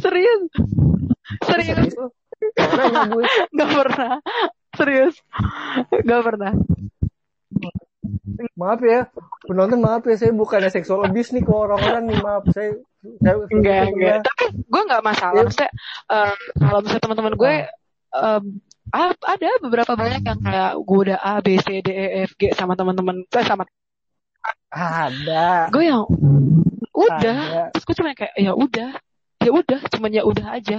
Serius. Serius. Serius? Lo? Pernah gue? Pernah. Serius. Nggak pernah. Maaf ya. Penonton maaf ya. Saya bukannya seksual abuse nih ke orang-orang nih. Maaf. Saya, saya enggak saya enggak tapi gue nggak masalah. Iya. maksudnya eh, kalau misalnya teman-teman gue a- ada beberapa banyak yang kayak gue udah A B C D E F G sama teman-teman eh, sama ada. Gue yang udah. Terus gue cuma kayak ya udah. Ya udah cuman ya udah aja.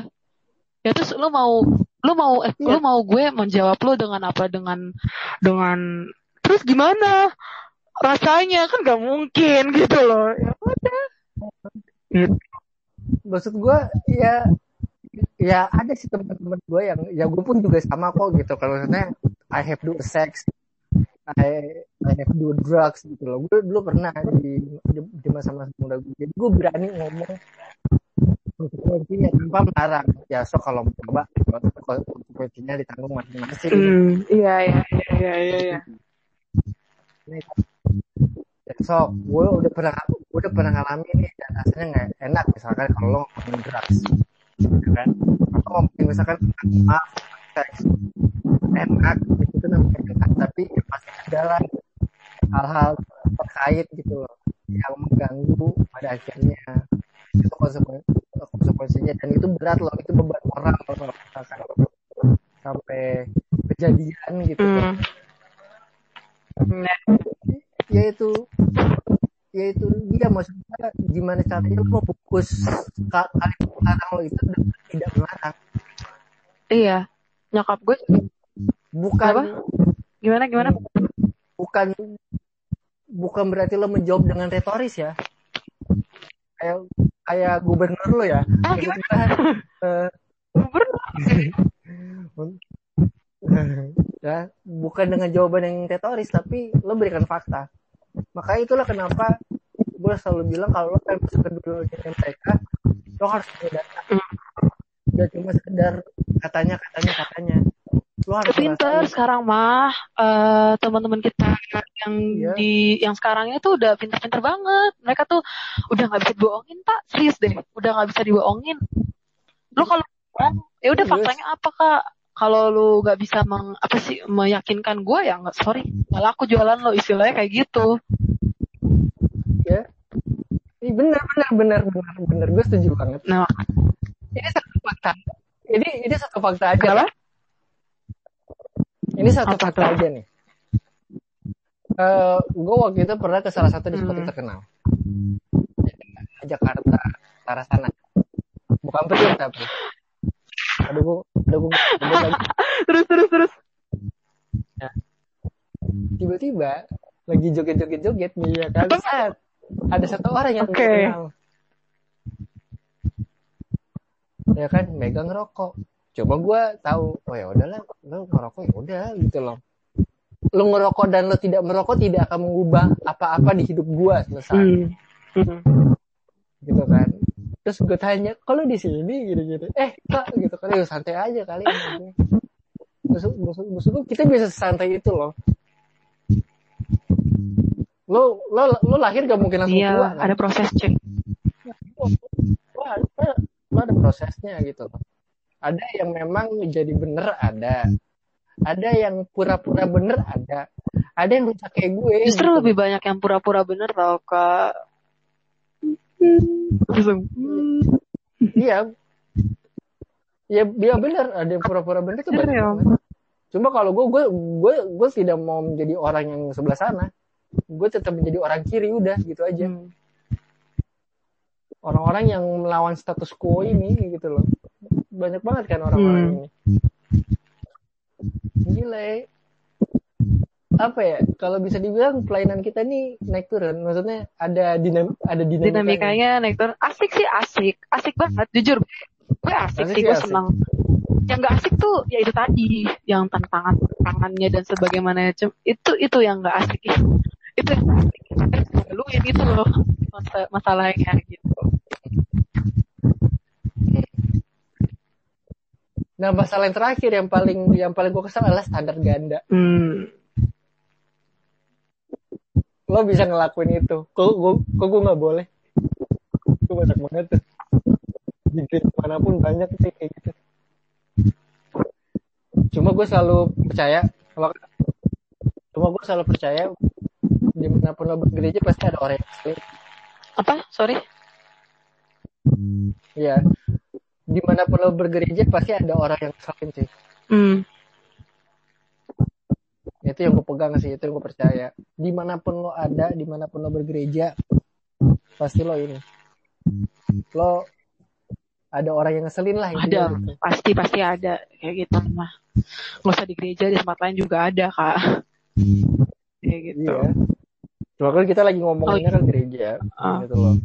Ya terus lu mau lu mau eh, Iya. lu mau gue menjawab lu dengan apa? Dengan dengan terus gimana? Rasanya kan gak mungkin gitu loh. Ya udah. Gitu. maksud gue ya ya ada sih teman-teman gue yang ya gue pun juga sama kok gitu. Kalau maksudnya I have do sex I I have do drugs gitu loh. Gue dulu pernah di di, masa-masa muda gue jadi gue berani ngomong konsekuensinya tanpa melarang. Ya so kalau mau coba konsekuensinya ditanggung masing-masing. Hmm, iya iya iya iya iya. iya. so gue udah pernah gue udah pernah ngalamin nih dan rasanya nggak enak misalkan kalau lo ngomongin drugs gitu kan? Atau ngomongin misalkan maaf seks enak itu kan namanya enak tapi ya pasti ada lah hal-hal terkait gitu loh yang mengganggu pada akhirnya itu konsekuen- konsekuensinya dan itu berat loh itu beban orang loh kalau misalkan sampai kejadian gitu. Hmm. Nah, yaitu yaitu dia maksudnya gimana caranya lo fokus ka- kali lo itu tidak melarang iya. Nyokap gue. Bukan Apa? gimana gimana? bukan bukan berarti lo menjawab dengan retoris ya kayak kayak gubernur lo ya Ah, gimana? Eh, Gubernur. ya bukan dengan jawaban yang retoris tapi lo berikan fakta makanya itulah kenapa gue selalu bilang kalau lo pengen masuk ke dunia mereka lo harus punya data gak cuma sekedar katanya katanya katanya harus Pinter sekarang mah eh teman-teman kita yang Iya. di yang sekarangnya tuh udah pinter-pinter banget. Mereka tuh udah nggak bisa dibohongin pak, serius deh, udah nggak bisa dibohongin. Lo kalau ya udah faktanya apa kak? Kalau lu nggak bisa meng, apa sih meyakinkan gue ya nggak sorry, nggak laku jualan lo istilahnya kayak gitu. ya Ih, bener bener bener bener bener gue setuju banget Nah, ini satu fakta ini ini satu fakta aja kenapa? Ini satu Apa fakta aja nih. Eh gue waktu itu pernah ke salah satu diskotik Hmm. terkenal. Jakarta arah sana. Bukan Priok tapi aduh gue aduh gue lagi. Terus terus terus. Tiba-tiba lagi joget-joget-joget nih ya kan Set. ada satu orang yang Oke. gue kenal ya kan megang rokok coba gue tahu oh ya udahlah lo ngerokok ya udah gitu loh. Lo ngerokok dan lo tidak merokok tidak akan mengubah apa-apa di hidup gue selesai. Hmm. Hmm. gitu kan. Terus gue tanya kalau di sini? Gini-gini eh kak gitu kan. Ya santai aja kali maksud, maksud, maksud gue kita bisa santai itu loh. Lo lo lo lahir gak mungkin langsung iya tua kan? ada proses lo, lo, lo ada prosesnya gitu loh ada yang memang jadi bener ada ada yang pura-pura bener ada ada yang rusak kayak gue justru gitu. lebih banyak yang pura-pura bener tau kak langsung hmm. iya ya dia bener ada yang pura-pura bener tuh Bener banyak ya. banget cuma kalau gue gue gue gue tidak mau menjadi orang yang sebelah sana gue tetap menjadi orang kiri udah gitu aja Hmm. orang-orang yang melawan status quo ini gitu loh banyak banget kan orang-orang Hmm. ini. Gile apa ya? Kalau bisa dibilang pelayanan kita nih naik turun. Maksudnya ada dinam ada dinamikanya, dinamikanya naik turun. Asik sih asik. Asik banget jujur. Gue asik, Asik sih gue senang yang gak asik tuh ya itu tadi. Yang tantangan tantangannya dan sebagaimana itu itu yang gak asik. Itu yang gak asik. Lu yang itu loh masa- masalahnya gitu nah masalah yang terakhir yang paling yang paling gue kesal adalah standar ganda. Hmm. lo bisa ngelakuin itu. Kok gue kok gue nggak boleh? Gue banyak banget tuh. Di grade mana pun banyak sih kayak gitu. Cuma gue selalu percaya kalau cuma gue selalu percaya di mana pun lo bergereja pasti ada orang yang apa? Sorry? Iya. Di mana pun lo bergereja pasti ada orang yang saling sih. hmm. Itu yang gue pegang sih, itu yang gue percaya. Di mana pun lo ada, di mana pun lo bergereja, pasti lo ini. Lo ada orang yang ngeselin lah ada gitu. pasti pasti ada kayak gitu mah nggak usah di gereja di tempat lain juga ada kak kayak gitu Iya. Cuma kan kita lagi ngomonginnya kan gereja, Ah. gitu loh.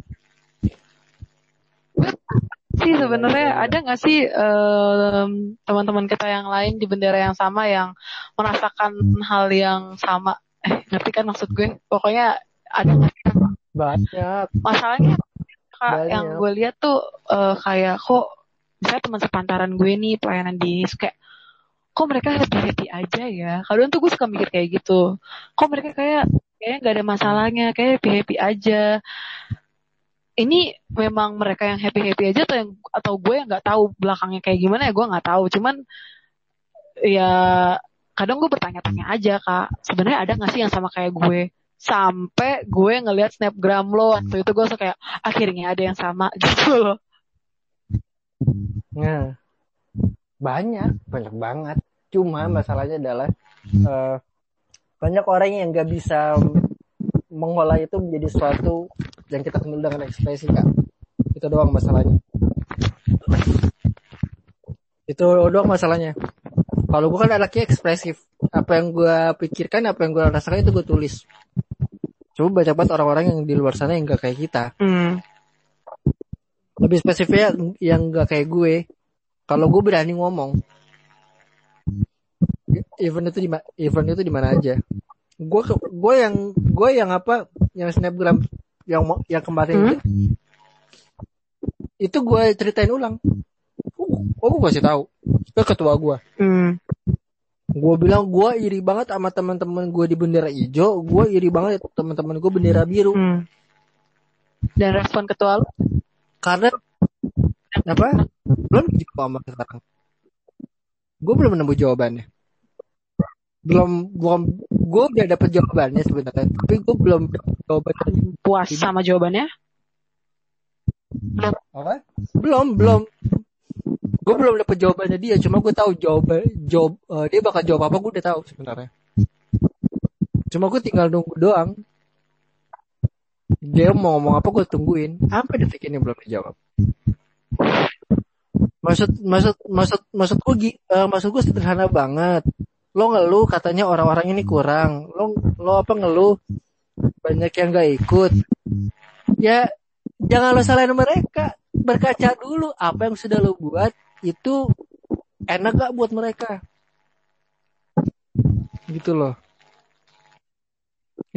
Sih sebenarnya ada nggak sih em, teman-teman kita yang lain di bendera yang sama yang merasakan hal yang sama eh ngerti kan maksud gue pokoknya ada nggak sih? Banyak. masalahnya kak Banyak. yang gue lihat tuh eh, kayak kok misalnya teman sepantaran gue nih pelayanan di kayak kok mereka happy happy aja ya kadang tuh gue suka mikir kayak gitu kok mereka kayak kayaknya nggak ada masalahnya kayak happy happy aja ini memang mereka yang happy happy aja atau yang atau gue yang nggak tahu belakangnya kayak gimana ya gue nggak tahu. Cuman ya kadang gue bertanya-tanya aja kak. Sebenarnya ada nggak sih yang sama kayak gue? Sampai gue ngelihat snapgram lo waktu itu gue suka kayak akhirnya ada yang sama gitu loh. Nah, banyak, banyak banget. Cuma masalahnya adalah eh, banyak orang yang nggak bisa mengolah itu menjadi suatu yang kita kenal dengan ekspresi kak. Itu doang masalahnya. Itu doang masalahnya. Kalau gue kan anaknya ekspresif. Apa yang gue pikirkan, apa yang gue rasakan itu gue tulis. Coba banyak banget orang-orang yang di luar sana yang gak kayak kita hmm. lebih spesifiknya yang gak kayak gue kalau gue berani ngomong event itu di event itu di mana aja gue gue yang gue yang apa yang snapgram yang yang kemarin itu. Itu gue ceritain ulang. Oh, oh gue kasih tahu. Ke ketua gue Hmm. gue bilang gue iri banget sama teman-teman gue di bendera hijau gue iri banget teman-teman gue bendera biru. Hmm. dan respon ketua lo karena apa? Belum sama sekarang. Gue belum nemu jawabannya belum belum gue udah dapet jawabannya sebenarnya tapi gue belum dapet jawabannya. Puas sama jawabannya? Apa? Belum belum. Gue belum dapet jawabannya dia cuma gue tahu jawaban jawab eh, dia bakal jawab apa gue udah tahu sebenarnya. Cuma gue tinggal nunggu doang. Dia mau ngomong apa gue tungguin. Sampai detik ini belum dijawab maksud maksud maksud maksud gue eh, maksud gue sederhana banget lo ngeluh katanya orang-orang ini kurang. Lo lo apa ngeluh? Banyak yang gak ikut. Ya jangan lo salahin mereka. Berkaca dulu apa yang sudah lo buat itu enak gak buat mereka? Gitu loh.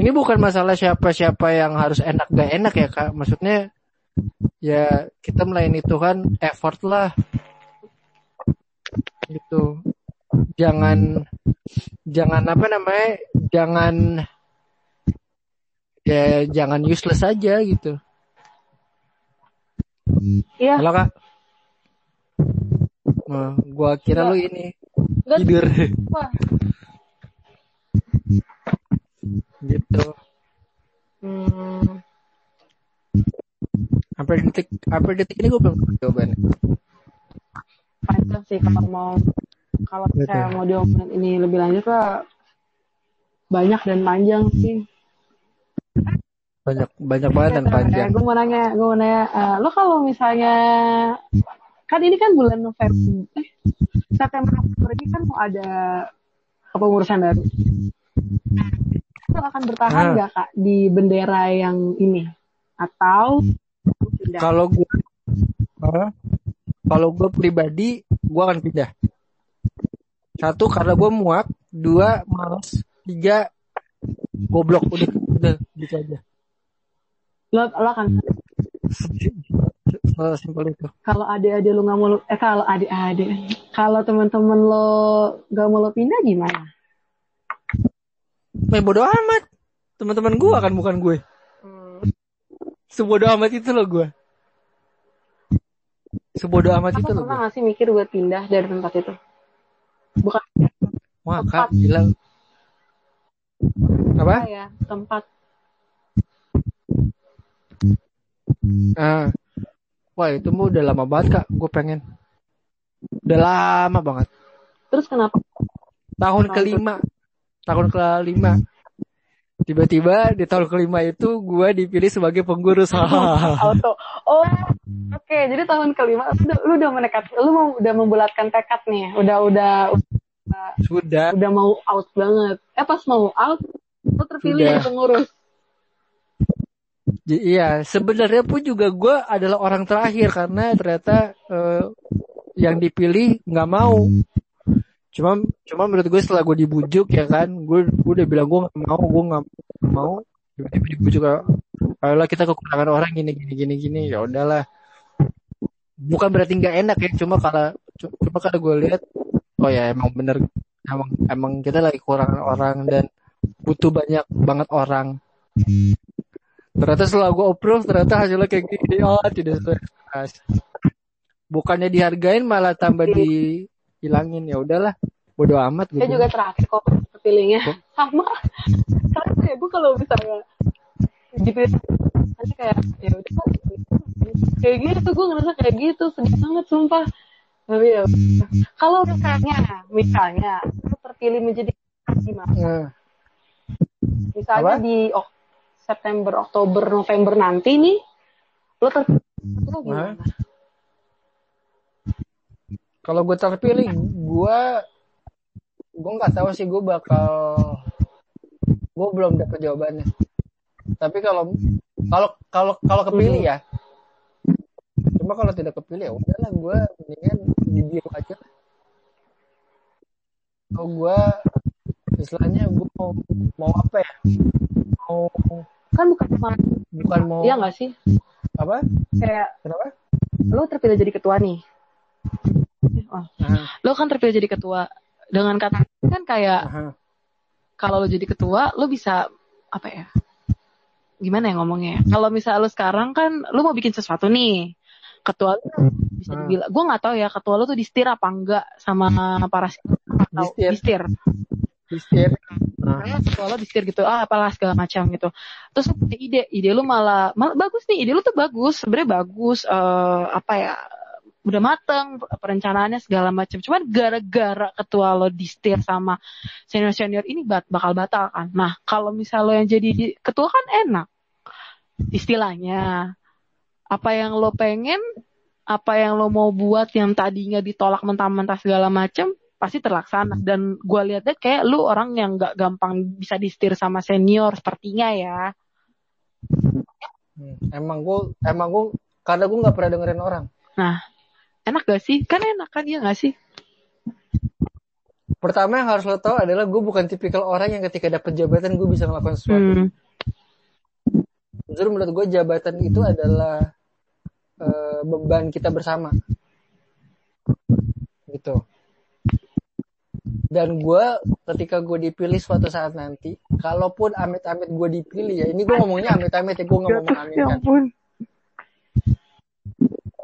Ini bukan masalah siapa-siapa yang harus enak gak enak ya kak. Maksudnya ya kita melayani Tuhan effort lah. Gitu jangan jangan apa namanya jangan ya jangan useless aja gitu. Iya. halo kak. Nah, gua kira lu ini. Tidur. Gitu. Hmm, sampai detik sampai detik ini gue belum jawabannya panjang sih kalau mau kalau saya mau diomongin ini lebih lanjut lah banyak dan panjang sih. banyak banyak banget dan panjang gue mau nanya, gue mau nanya, eh, lo kalau misalnya kan ini kan bulan November, eh September Oktober ini kan mau ada kepengurusan baru. Lo akan bertahan Ah. nggak kak di bendera yang ini atau pindah? kalau gue kalau gue pribadi gue akan pindah satu karena gue muak. Dua males. Tiga goblok. Udah udah gitu aja. Lo, lo akan simpel itu. Kalau adik-adik lo nggak mau lo- eh kalau adik-adik kalau teman-teman lo nggak mau lo pindah gimana? main bodo amat. Teman-teman gue kan bukan gue. Sebodoh amat itu loh gue sebodoh amat Aku itu loh pernah nggak sih mikir buat pindah dari tempat itu? Bukan wah kak bilang apa ya tempat Ah. Wah itu mah udah lama banget kak, gue pengen. Udah lama banget. terus kenapa Tahun Tahun kelima, tahun kelima. Tiba-tiba di tahun kelima itu gue dipilih sebagai pengurus. auto. Oh oke. Jadi tahun kelima lu udah, lu udah menekat lu mau udah membulatkan tekad nih. Udah udah Sudah. udah mau out banget. Eh pas mau out lu terpilih jadi pengurus. J- Iya, sebenarnya pun juga gue adalah orang terakhir karena ternyata eh, yang dipilih nggak mau. Cuma, cuma menurut gue setelah gue dibujuk ya kan, gue, gue udah bilang gue nggak mau, gue nggak mau. Tiba-tiba dibujuk, ayolah kita kekurangan orang gini gini gini gini, ya udahlah. Bukan berarti nggak enak ya, cuma kalau cuma kalau gue lihat, oh ya emang bener, emang emang kita lagi kekurangan orang dan butuh banyak banget orang ternyata setelah gue approve ternyata hasilnya kayak gini oh tidak sesuai bukannya dihargain malah tambah dihilangin ya udahlah. Bodo amat saya gitu. juga terakhir kok terpilihnya sama. Karena kayak gue kalau misalnya dipilih nanti kayak ya udah kayak gitu gue ngerasa kayak gitu. Sedih banget sumpah. Tapi ya kalau misalnya misalnya lu terpilih menjadi gimana? Nah, misalnya Apa? di ok- September Oktober November nanti nih lo terpilih lo gimana kalau gue terpilih gue gue nggak tahu sih gue bakal gue belum dapet jawabannya. Tapi kalau kalau kalau kalau kepilih ya. Cuma kalau tidak kepilih ya udahlah gue mendingan di biru aja. Kalau gue istilahnya gue mau mau apa ya? Mau kan bukan cuma bukan mau iya nggak sih? Apa? Kayak kenapa? lo terpilih jadi ketua nih oh. Lo kan terpilih jadi ketua dengan kata kan kayak kalau lo jadi ketua lo bisa apa ya gimana ya ngomongnya ya? kalau misalnya lo sekarang kan lo mau bikin sesuatu nih ketua lo bisa Hmm. dibilang gue nggak tahu ya ketua lo tuh distir apa enggak sama para atau Distir. distir Distir. Nah, ketua distir gitu ah apalah segala macam gitu terus punya ide ide lo malah malah bagus nih ide lo tuh bagus sebenarnya bagus eh, apa ya udah mateng perencanaannya segala macam cuman gara-gara ketua lo distir sama senior senior ini bat- bakal batal kan. Nah kalau misal lo yang jadi ketua kan enak istilahnya. Apa yang lo pengen apa yang lo mau buat yang tadinya ditolak mentah-mentah segala macem pasti terlaksana. Dan gue liatnya kayak lu orang yang gak gampang bisa disetir sama senior sepertinya ya. Hmm, emang gue emang gue karena gue nggak pernah dengerin orang. Nah enak gak sih? Kan enak kan ya gak sih? Pertama yang harus lo tahu adalah gue bukan tipikal orang yang ketika dapat jabatan gue bisa melakukan sesuatu. Hmm. justru menurut gue jabatan itu adalah eh, beban kita bersama. Gitu. Dan gue ketika gue dipilih suatu saat nanti kalaupun amit-amit gue dipilih ya ini gue ngomongnya amit-amit ya gue nggak ngomong amit ya ampun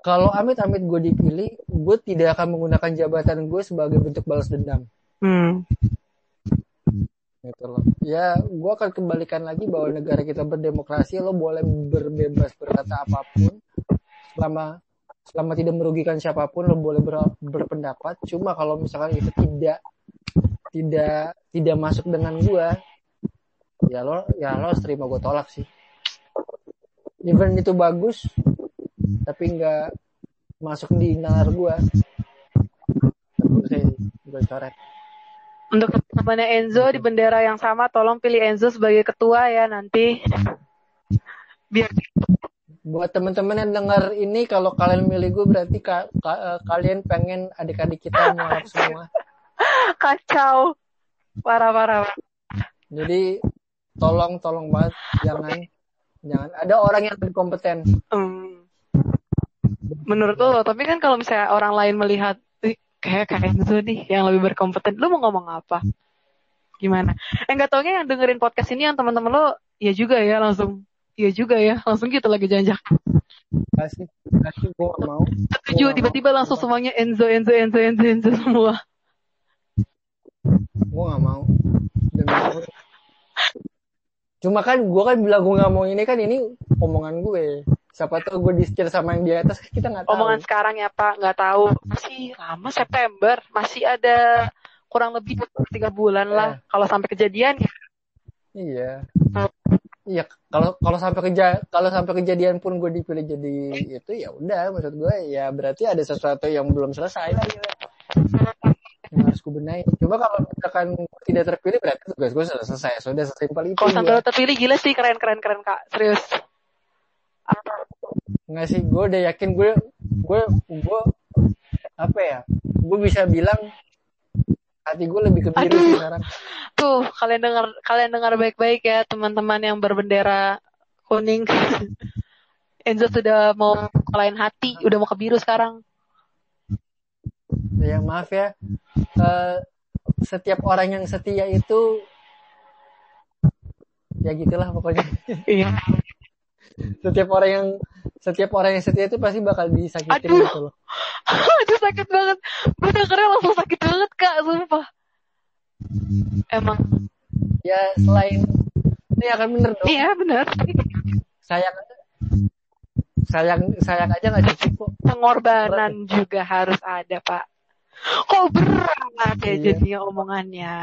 kalau amit-amit gue dipilih gue tidak akan menggunakan jabatan gue sebagai bentuk balas dendam. Hmm. gitu loh. Ya gue akan kembalikan lagi bahwa negara kita berdemokrasi lo boleh berbebas berkata apa pun selama selama tidak merugikan siapa pun lo boleh ber- berpendapat. Cuma kalau misalkan itu tidak tidak tidak masuk dengan gue ya lo ya lo harus terima gue tolak sih. Even itu bagus tapi nggak masuk di nalar gue gue coret Untuk temannya Enzo di bendera yang sama, tolong pilih Enzo sebagai ketua ya nanti. Biar buat teman-teman yang dengar ini kalau kalian milih gue berarti ka- ka- eh, kalian pengen adik-adik kita nyalap semua kacau. Parah parah. jadi tolong tolong banget jangan jangan ada orang yang lebih kompeten Hmm. Menurut lo, tapi kan kalau misalnya orang lain melihat "Ih, kayak kayak Enzo nih yang lebih berkompeten, lo mau ngomong apa? Gimana? Eh nggak taunya yang dengerin podcast ini yang teman-teman lo, ya juga ya langsung, iya juga ya langsung gitu lagi janjak. kasih kasih gue mau Setuju, tiba-tiba langsung semuanya Enzo, Enzo, Enzo, Enzo, Enzo semua. gue gak mau cuma kan gue kan bilang gue gak mau ini kan ini omongan gue siapa tahu gue disetir sama yang di atas kita nggak tahu. Omongan sekarang ya Pak, nggak tahu. Masih lama September, masih ada kurang lebih tiga bulan lah. Kalau sampai kejadian ya iya. Iya kalau kalau sampai keja kalau sampai kejadian pun gue dipilih jadi itu ya udah. Maksud gue ya berarti ada sesuatu yang belum selesai yang harus gue benahi. Coba kalau misalkan tidak terpilih berarti tugas gue sudah selesai. Sudah sesimpel itu kalau sampai ya. terpilih gila sih. Keren keren keren kak. Serius. Nggak sih gue udah yakin gue gue gue apa ya gue bisa bilang hati gue lebih ke biru Aduh. sih sekarang Tuh kalian dengar kalian dengar baik-baik ya teman-teman yang berbendera kuning. Enzo sudah mau kalahin hati, udah mau ke biru sekarang. ya maaf ya Eh, setiap orang yang setia itu ya gitulah pokoknya Iya. setiap orang yang setiap orang yang setia itu pasti bakal disakitin Aduh. gitu loh Aduh sakit banget. Gue dengernya langsung sakit banget kak, sumpah. Emang ya selain ini akan bener dong iya benar. sayang sayang sayang aja nggak cukup kok Pengorbanan juga harus ada pak. Kok berat ya Iya. jadinya omongannya.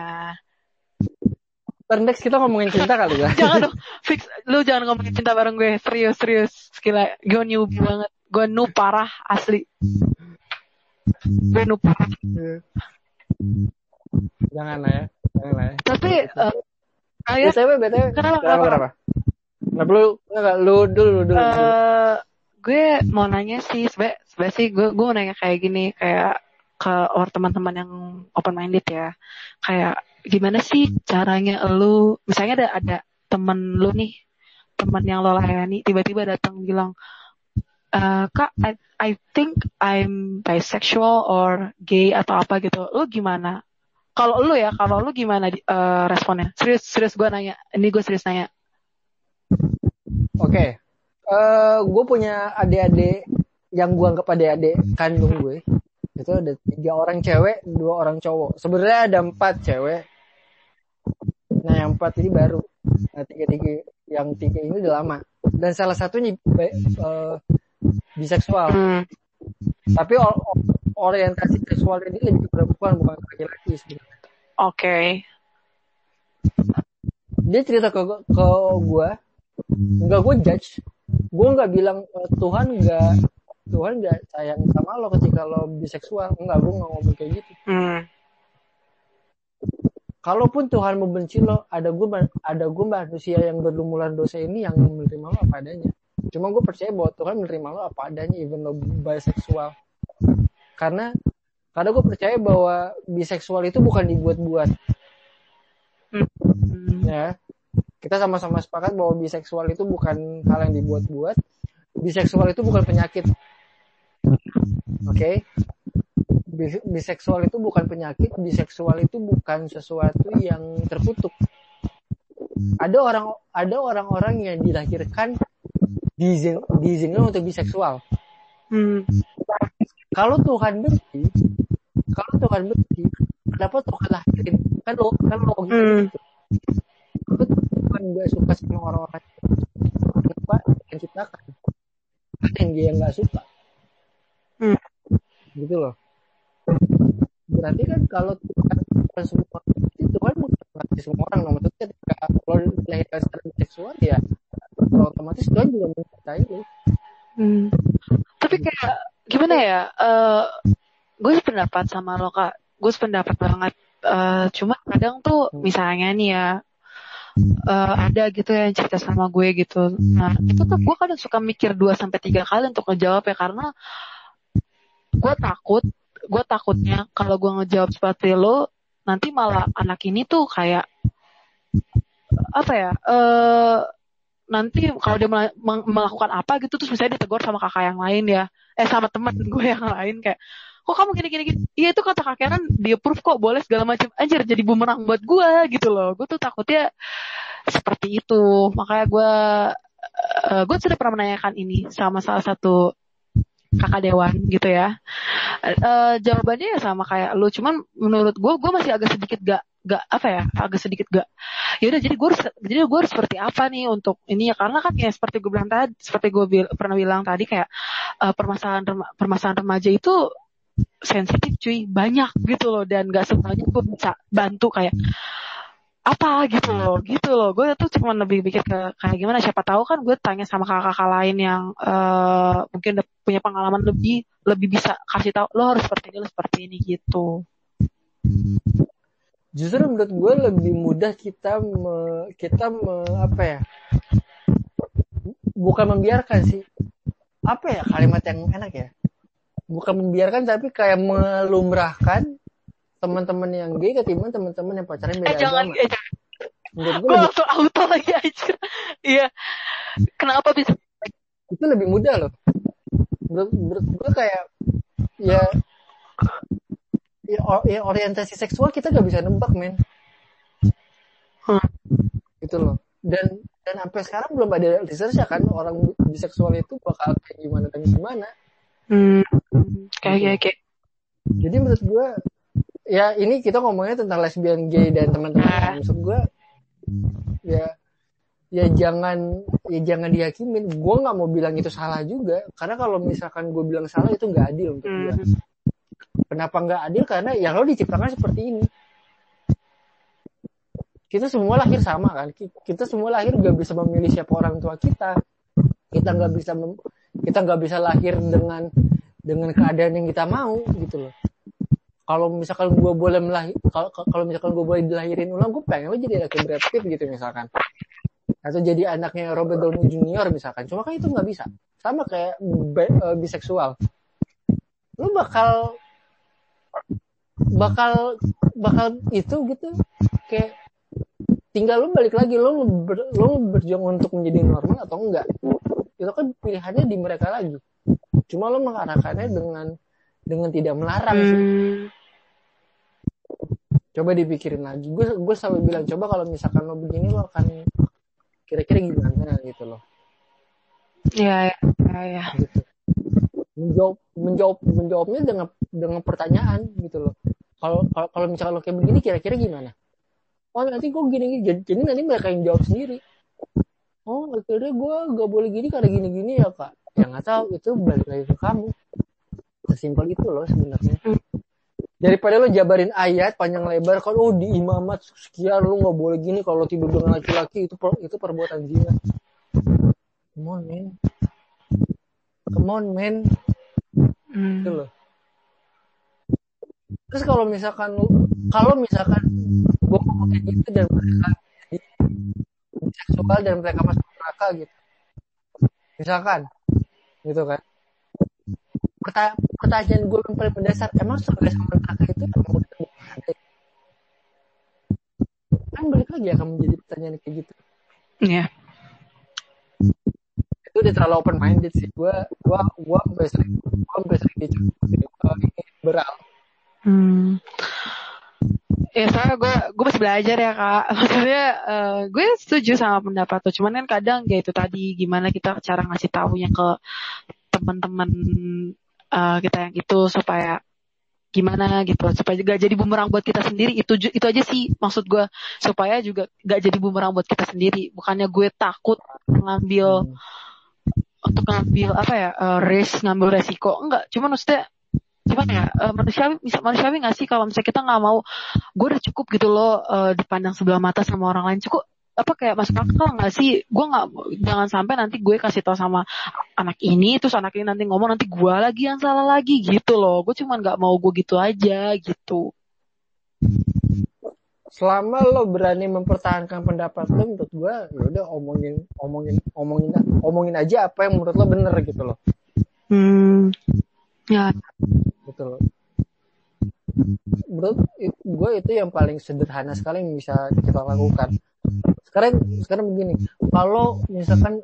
Ntar next kita ngomongin cinta kali ya Jangan dong, fix. Lu jangan ngomongin cinta bareng gue. Serius, serius. Gila, gue newbie banget. Gue noob parah, asli. Gue noob parah. jangan lah ya jangan lah ya Tapi, eh, kayak btw btw Kenapa, kenapa kenapa? kenapa Kenapa lu enggak lu dulu lu dulu eh gue mau nanya sih, sebenarnya sih gue gue mau nanya kayak gini, kayak ke or teman-teman yang open minded ya. Kayak gimana sih caranya lu, misalnya ada ada temen lu nih, teman yang lo layani, tiba-tiba datang bilang, "Eh, kak, I, I think I'm bisexual or gay atau apa gitu. Lu gimana? Kalau lu ya, kalau lu gimana eh, responnya? Serius, serius gue nanya. Ini gue serius nanya. Oke. Eh, gue punya adik-adik yang gue anggap adik-adik kandung gue. Itu ada tiga orang cewek, dua orang cowok. Sebenarnya ada empat cewek. Nah, yang empat ini baru. Nah, tiga-tiga yang tiga ini udah lama. Dan salah satunya eh, biseksual. Hmm. Tapi orientasi seksual ini lebih ke perempuan bukan laki-laki sebenarnya. Oke. Dia cerita ke ke gue nggak gue judge gue nggak bilang uh, Tuhan nggak Tuhan nggak sayang sama lo ketika lo biseksual enggak gue nggak ngomong kayak gitu Hmm. Kalaupun Tuhan membenci lo ada gue ada gue manusia yang berlumuran dosa ini yang menerima lo apa adanya. Cuma gue percaya bahwa Tuhan menerima lo apa adanya even lo biseksual. Karena karena gue percaya bahwa biseksual itu bukan dibuat-buat. Hmm. ya. Kita sama-sama sepakat bahwa biseksual itu bukan hal yang dibuat-buat. Biseksual itu bukan penyakit. Oke? Bi- biseksual itu bukan penyakit biseksual itu bukan sesuatu yang terkutuk. Ada orang ada orang-orang yang dilahirkan diizin, diizinkan untuk biseksual. Hmm. kalau Tuhan benci kalau Tuhan benci kenapa Tuhan lahirin? Kan lo kan lo Hmm. Kenapa Tuhan nggak suka sama orang-orang? Kenapa yang ciptakan ada yang dia nggak suka. Hmm. gitu loh berarti kan kalau Tuhan bukan semua itu Tuhan bukan berarti semua orang nomor maksudnya ketika lo dilahirkan secara seksual ya otomatis Tuhan juga mencintai lo Hmm. Tapi kayak gimana ya? Eh gue sependapat sama lo kak. Gue sependapat banget. Eh cuma kadang tuh misalnya nih ya eh, ada gitu yang cerita sama gue gitu. Nah itu tuh gue kadang suka mikir 2 sampai tiga kali untuk ngejawab ya karena gue takut, gue takutnya kalau gue ngejawab seperti lo nanti malah anak ini tuh kayak apa ya? Eh nanti kalau dia melakukan apa gitu terus misalnya ditegur sama kakak yang lain ya eh sama teman gue yang lain kayak kok kamu gini gini gini? Iya itu kata kakek kan di approve kok boleh segala macam anjir jadi bumerang buat gue gitu loh. Gue tuh takutnya seperti itu. Makanya gue eh, gue sudah pernah menanyakan ini sama salah satu kakak dewan gitu ya. Eh, jawabannya ya sama kayak lu cuman menurut gue gue masih agak sedikit gak gak apa ya agak sedikit gak ya udah jadi gue jadi gue harus seperti apa nih untuk ini ya karena kan ya seperti gue bilang tadi seperti gue bil- pernah bilang tadi kayak eh, permasalahan rema- permasalahan remaja itu sensitif cuy banyak gitu loh dan gak semuanya gue bisa bantu kayak apa gitu loh gitu loh. Gue tuh cuma lebih pikir ke kayak gimana siapa tahu kan gue tanya sama kakak-kakak lain yang eh, mungkin udah punya pengalaman lebih lebih bisa kasih tahu lo harus seperti ini lo seperti ini gitu. Justru menurut gue lebih mudah kita me- kita me- apa ya? Bukan membiarkan sih. Apa ya kalimat yang enak ya? Bukan membiarkan tapi kayak melumrahkan teman-teman yang gay ketimbang teman-teman yang pacaran beda eh jangan agama. eh, jangan. Menurut gue gue lebih, langsung auto lagi aja iya. Kenapa bisa? Itu lebih mudah loh. Menurut, menurut gue kayak ya ya, o- ya orientasi seksual kita gak bisa nebak men. Hah. gitu loh. Dan dan sampai sekarang belum ada research ya kan orang biseksual itu bakal kayak gimana dan gimana. Hmm, kayak kayak kayak. Jadi menurut gue ya ini kita ngomongnya tentang lesbian gay dan teman-teman. Maksud gue ya ya jangan ya jangan dihakimin gue nggak mau bilang itu salah juga. Karena kalau misalkan gue bilang salah itu nggak adil untuk gue hmm, kenapa nggak adil? Karena ya lo diciptakan seperti ini. Kita semua lahir sama kan? Ki- kita semua lahir nggak bisa memilih siapa orang tua kita. Kita nggak bisa mem- kita nggak bisa lahir dengan dengan keadaan yang kita mau gitu loh kalau misalkan gue boleh melahir kalau misalkan gue boleh dilahirin ulang gue pengen lo jadi anaknya Brad Pitt gitu misalkan. Atau jadi anaknya Robert Downey Jr misalkan. Cuma kan itu nggak bisa. Sama kayak eh, biseksual. Lo bakal bakal bakal itu gitu. Kayak tinggal lu balik lagi. Lu ber, lu berjuang untuk menjadi normal atau enggak? Itu kan pilihannya di mereka lagi. Cuma lu mengarahkannya dengan dengan tidak melarang sih. Hmm, coba dipikirin lagi. Gue gue selalu bilang coba kalau misalkan lo begini lo akan kira-kira gimana gitu loh. Ya ya ya, gitu. Menjawab menjawab menjawabnya dengan dengan pertanyaan gitu loh. Kalau kalau kalau misalkan lo kayak begini kira-kira gimana? Oh nanti gue gini gini. Jadi, jadi nanti mereka yang jawab sendiri. Oh akhirnya gue gak boleh gini karena gini gini ya kak. Ya nggak tahu itu balik lagi ke kamu sesimpel itu loh sebenarnya. Daripada lo jabarin ayat panjang lebar kalau oh di imamat sekian lo nggak boleh gini kalau tidur dengan laki-laki itu per- itu perbuatan zina come on man. Come on man. Hmm. gitu loh. Terus kalau misalkan kalau misalkan gue ngomong kayak gitu dan mereka seksual dan mereka masuk neraka gitu. Misalkan gitu kan Perta- pertanyaan gue yang paling mendasar emang surga sama neraka itu emang udah ada? kan balik lagi akan menjadi pertanyaan kayak gitu Iya. itu udah terlalu open minded sih gue gue gue sampai sering gue sampai sering dicuci liberal Hmm. Ya soalnya gue gue masih belajar ya kak. Maksudnya eh, gue setuju sama pendapat tuh. Cuman kan kadang ya itu tadi gimana kita cara ngasih tahunya ke teman-teman eh, kita yang itu supaya gimana gitu. Supaya gak jadi bumerang buat kita sendiri. Itu itu aja sih maksud gue supaya juga gak jadi bumerang buat kita sendiri. Bukannya gue takut ngambil untuk ngambil apa ya eh, risk ngambil resiko. Enggak cuma maksudnya gimana ya eh, manusiawi bisa manusiawi nggak sih kalau misalnya kita nggak mau gue udah cukup gitu loh eh, dipandang sebelah mata sama orang lain. Cukup apa kayak masuk akal nggak sih? Gue nggak jangan sampai nanti gue kasih tau sama anak ini terus anak ini nanti ngomong nanti gue lagi yang salah lagi gitu loh. Gue cuman nggak mau gue gitu aja gitu. Selama lo berani mempertahankan pendapat lo menurut gue ya udah omongin omongin omongin omongin aja apa yang menurut lo bener gitu loh. Hmm. Ya. Gitu loh. Menurut gue itu yang paling sederhana sekali yang bisa kita lakukan sekarang sekarang begini kalau misalkan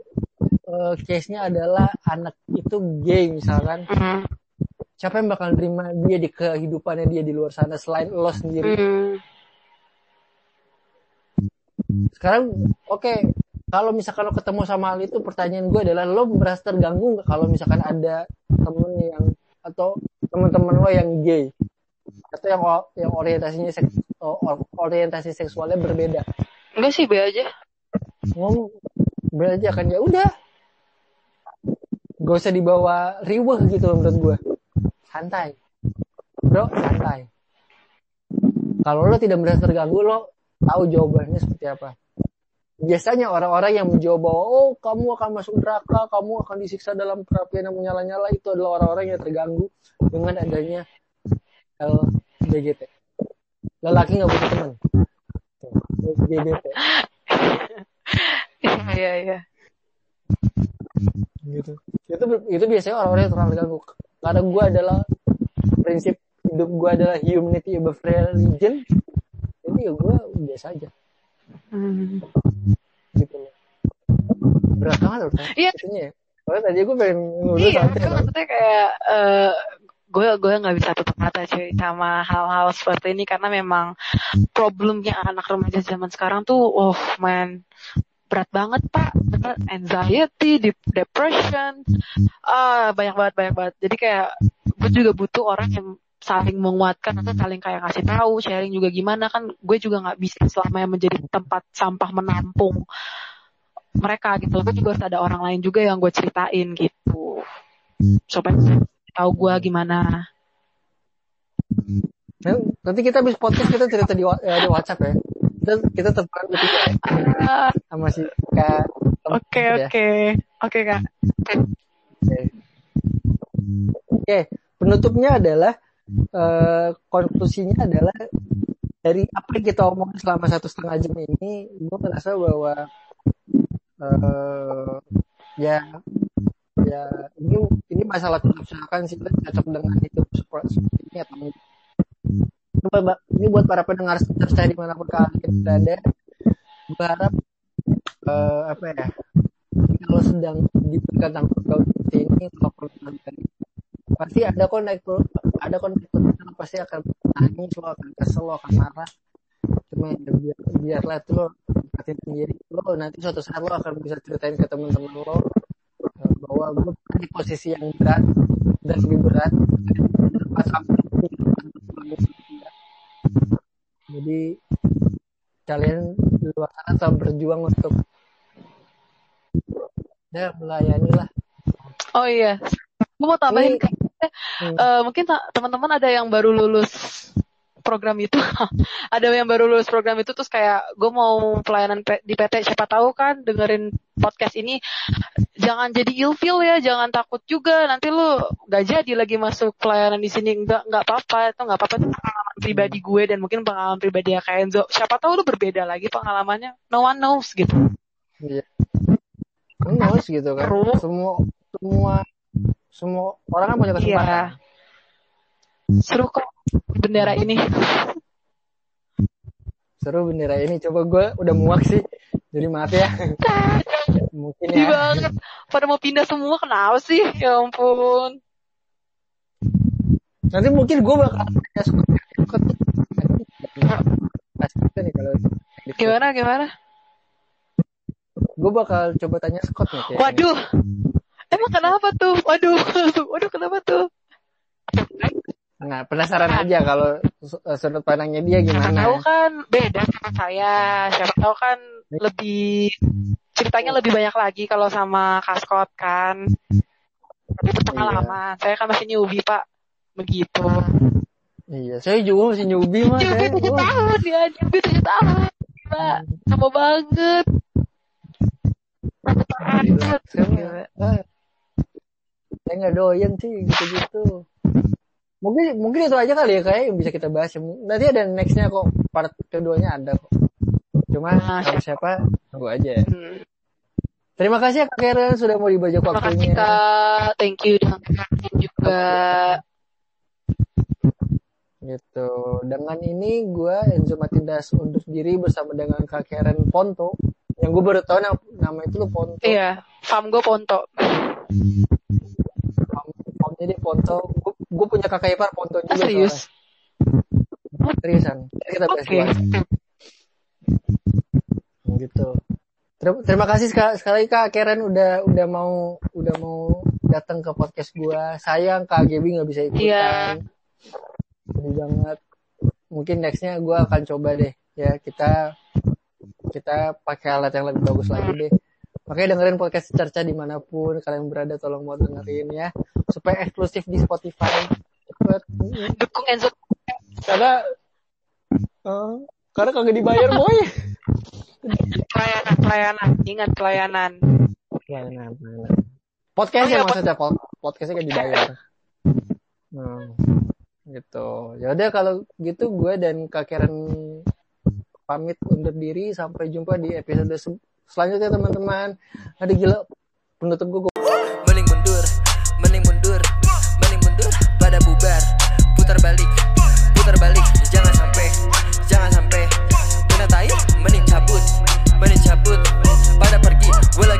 eh, case-nya adalah anak itu gay misalkan Hmm. siapa yang bakal terima dia di kehidupannya dia di luar sana selain lo sendiri Hmm. sekarang oke kalau misalkan lo ketemu sama hal itu pertanyaan gue adalah lo merasa terganggu nggak kalau misalkan ada temen yang atau teman-teman lo yang gay atau yang yang orientasinya seks, orientasi seksualnya berbeda enggak sih be aja. Ngomong belajar kan ya udah. Gak usah dibawa riweh gitu menurut gue santai. Bro santai. Kalau lo tidak merasa terganggu lo tahu jawabannya seperti apa. Biasanya orang-orang yang menjawab bahwa oh kamu akan masuk neraka kamu akan disiksa dalam perapian yang menyala-nyala itu adalah orang-orang yang terganggu dengan adanya LGBT lelaki nggak butuh teman LGBT iya iya. Gitu. Itu itu biasanya orang-orang yang terlalu terganggu karena gue adalah prinsip hidup gue adalah humanity above religion. Jadi ya gue biasa aja. Hmm. gitu. Loh berat banget loh Iya. ya Soalnya tadi gue pengen ngurus iya maksudnya kayak eh gue gue nggak bisa tutup mata cuy sama hal-hal seperti ini. Karena memang problemnya anak remaja zaman sekarang tuh oh man berat banget pak. Anxiety dep- depression. Ah banyak banget banyak banget. Jadi kayak gue juga butuh orang yang saling menguatkan atau saling kayak kasih tahu sharing juga gimana. Kan gue juga nggak bisa selamanya menjadi tempat sampah menampung mereka gitu. Gue juga harus ada orang lain juga yang gue ceritain gitu. Bisa tahu gue gimana. Nah, nanti kita habis podcast kita cerita di, eh, di WhatsApp ya. Kita kita bertiga ya, Ah, sama si kak. Oke ya. oke. Oke kak. Oke. Oke, penutupnya adalah eh, konklusinya adalah dari apa yang kita omongin selama satu setengah jam ini, gue merasa bahwa eh, ya ya ini ini masalah usahakan sih kita cocok dengan hidup seperti ini atau enggak. Ini buat- para pendengar setia di mana pun kalian berada, gue harap eh, apa ya kalau sedang diberikan tanggung jawab seperti ini telepon dari pasti ada konektor ada konektor yang pasti akan nangis lo akan kesel lo akan marah cuma ya biar biarlah itu lo sendiri lo nanti suatu saat lo akan bisa ceritain ke teman-teman lo bahwa gue di posisi yang berat dan lebih berat pas jadi kalian di luar sana tetap berjuang untuk ya melayani lah oh iya gue mau tambahin Ini-. Hmm. Eh, mungkin teman-teman ada yang baru lulus program itu ada yang baru lulus program itu terus kayak gue mau pelayanan di PT siapa tahu kan dengerin podcast ini jangan jadi ilfil ya, jangan takut juga. Nanti lu gak jadi lagi masuk pelayanan di sini nggak nggak apa-apa itu nggak apa-apa itu pengalaman pribadi gue dan mungkin pengalaman pribadi ya kayak Enzo. Siapa tahu lu berbeda lagi pengalamannya. No one knows gitu. Iya. Knows gitu kan. Seru. Semua semua semua orang kan punya kesempatan. Iya. Seru kok bendera ini. Seru bendera ini. Coba gue udah muak sih. Jadi maaf ya. Mungkin ya. banget. Pada mau pindah semua kenapa sih? Ya ampun. Nanti mungkin gue bakal tanya Scott. Nih kalau Gimana gimana? Gue bakal coba tanya Scott nih. Waduh. Emang kenapa tuh? Waduh. Waduh kenapa tuh? Nah, penasaran aja kalau su- sudut pandangnya dia Siapa tahu gimana. kan beda sama saya. Siapa tahu kan lebih ceritanya lebih banyak lagi kalau sama Kaskot kan. Lebih berpengalaman. Saya kan masih newbie pak. Begitu. Iya, saya juga masih newbie mah. Newbie Saya, tujuh tahun ya. Newbie tujuh tahun. Gila. Sama banget. Gila. Saya nggak doyan sih gitu-gitu. Mungkin mungkin itu aja kali ya kayak yang bisa kita bahas. Nanti ada nextnya kok part keduanya ada kok. Cuma siapa tunggu aja. Hmm. Terima kasih ya Kak Karen sudah mau dibajak Terima kasih waktunya. kak. Thank you dengan juga. Gitu. Dengan ini gue Enzo Matindas undur diri bersama dengan Kak Karen Ponto. Yang gue baru tahu nama, nama itu lo Ponto. Iya. Farm gue Ponto. Namanya dia Ponto. Gue punya kakak ipar Ponto juga. Ah, serius? soalnya. Seriusan. Kita dua. Gitu. Ter- terima kasih sekali, sekali Kak Karen udah udah mau udah mau datang ke podcast gua. Sayang Kak Gaby nggak bisa ikutan. Iya. Sedih banget. Mungkin nextnya gua akan coba deh ya kita kita pakai alat yang lebih bagus lagi deh. Makanya dengerin podcast cerca di mana pun kalian berada tolong mau dengerin ya supaya eksklusif di Spotify. Cepet. Dukung Enzo. Karena eh, karena kagak dibayar boy. Pelayanan, pelayanan. Ingat pelayanan. Pelayanan, pelayanan. Podcast Oh, ya iya, maksudnya pod- podcastnya kan dibayar. Hmm, gitu. Ya udah kalau gitu gue dan Kak Karen pamit undur diri sampai jumpa di episode selanjutnya teman-teman. Ada gila penutup gue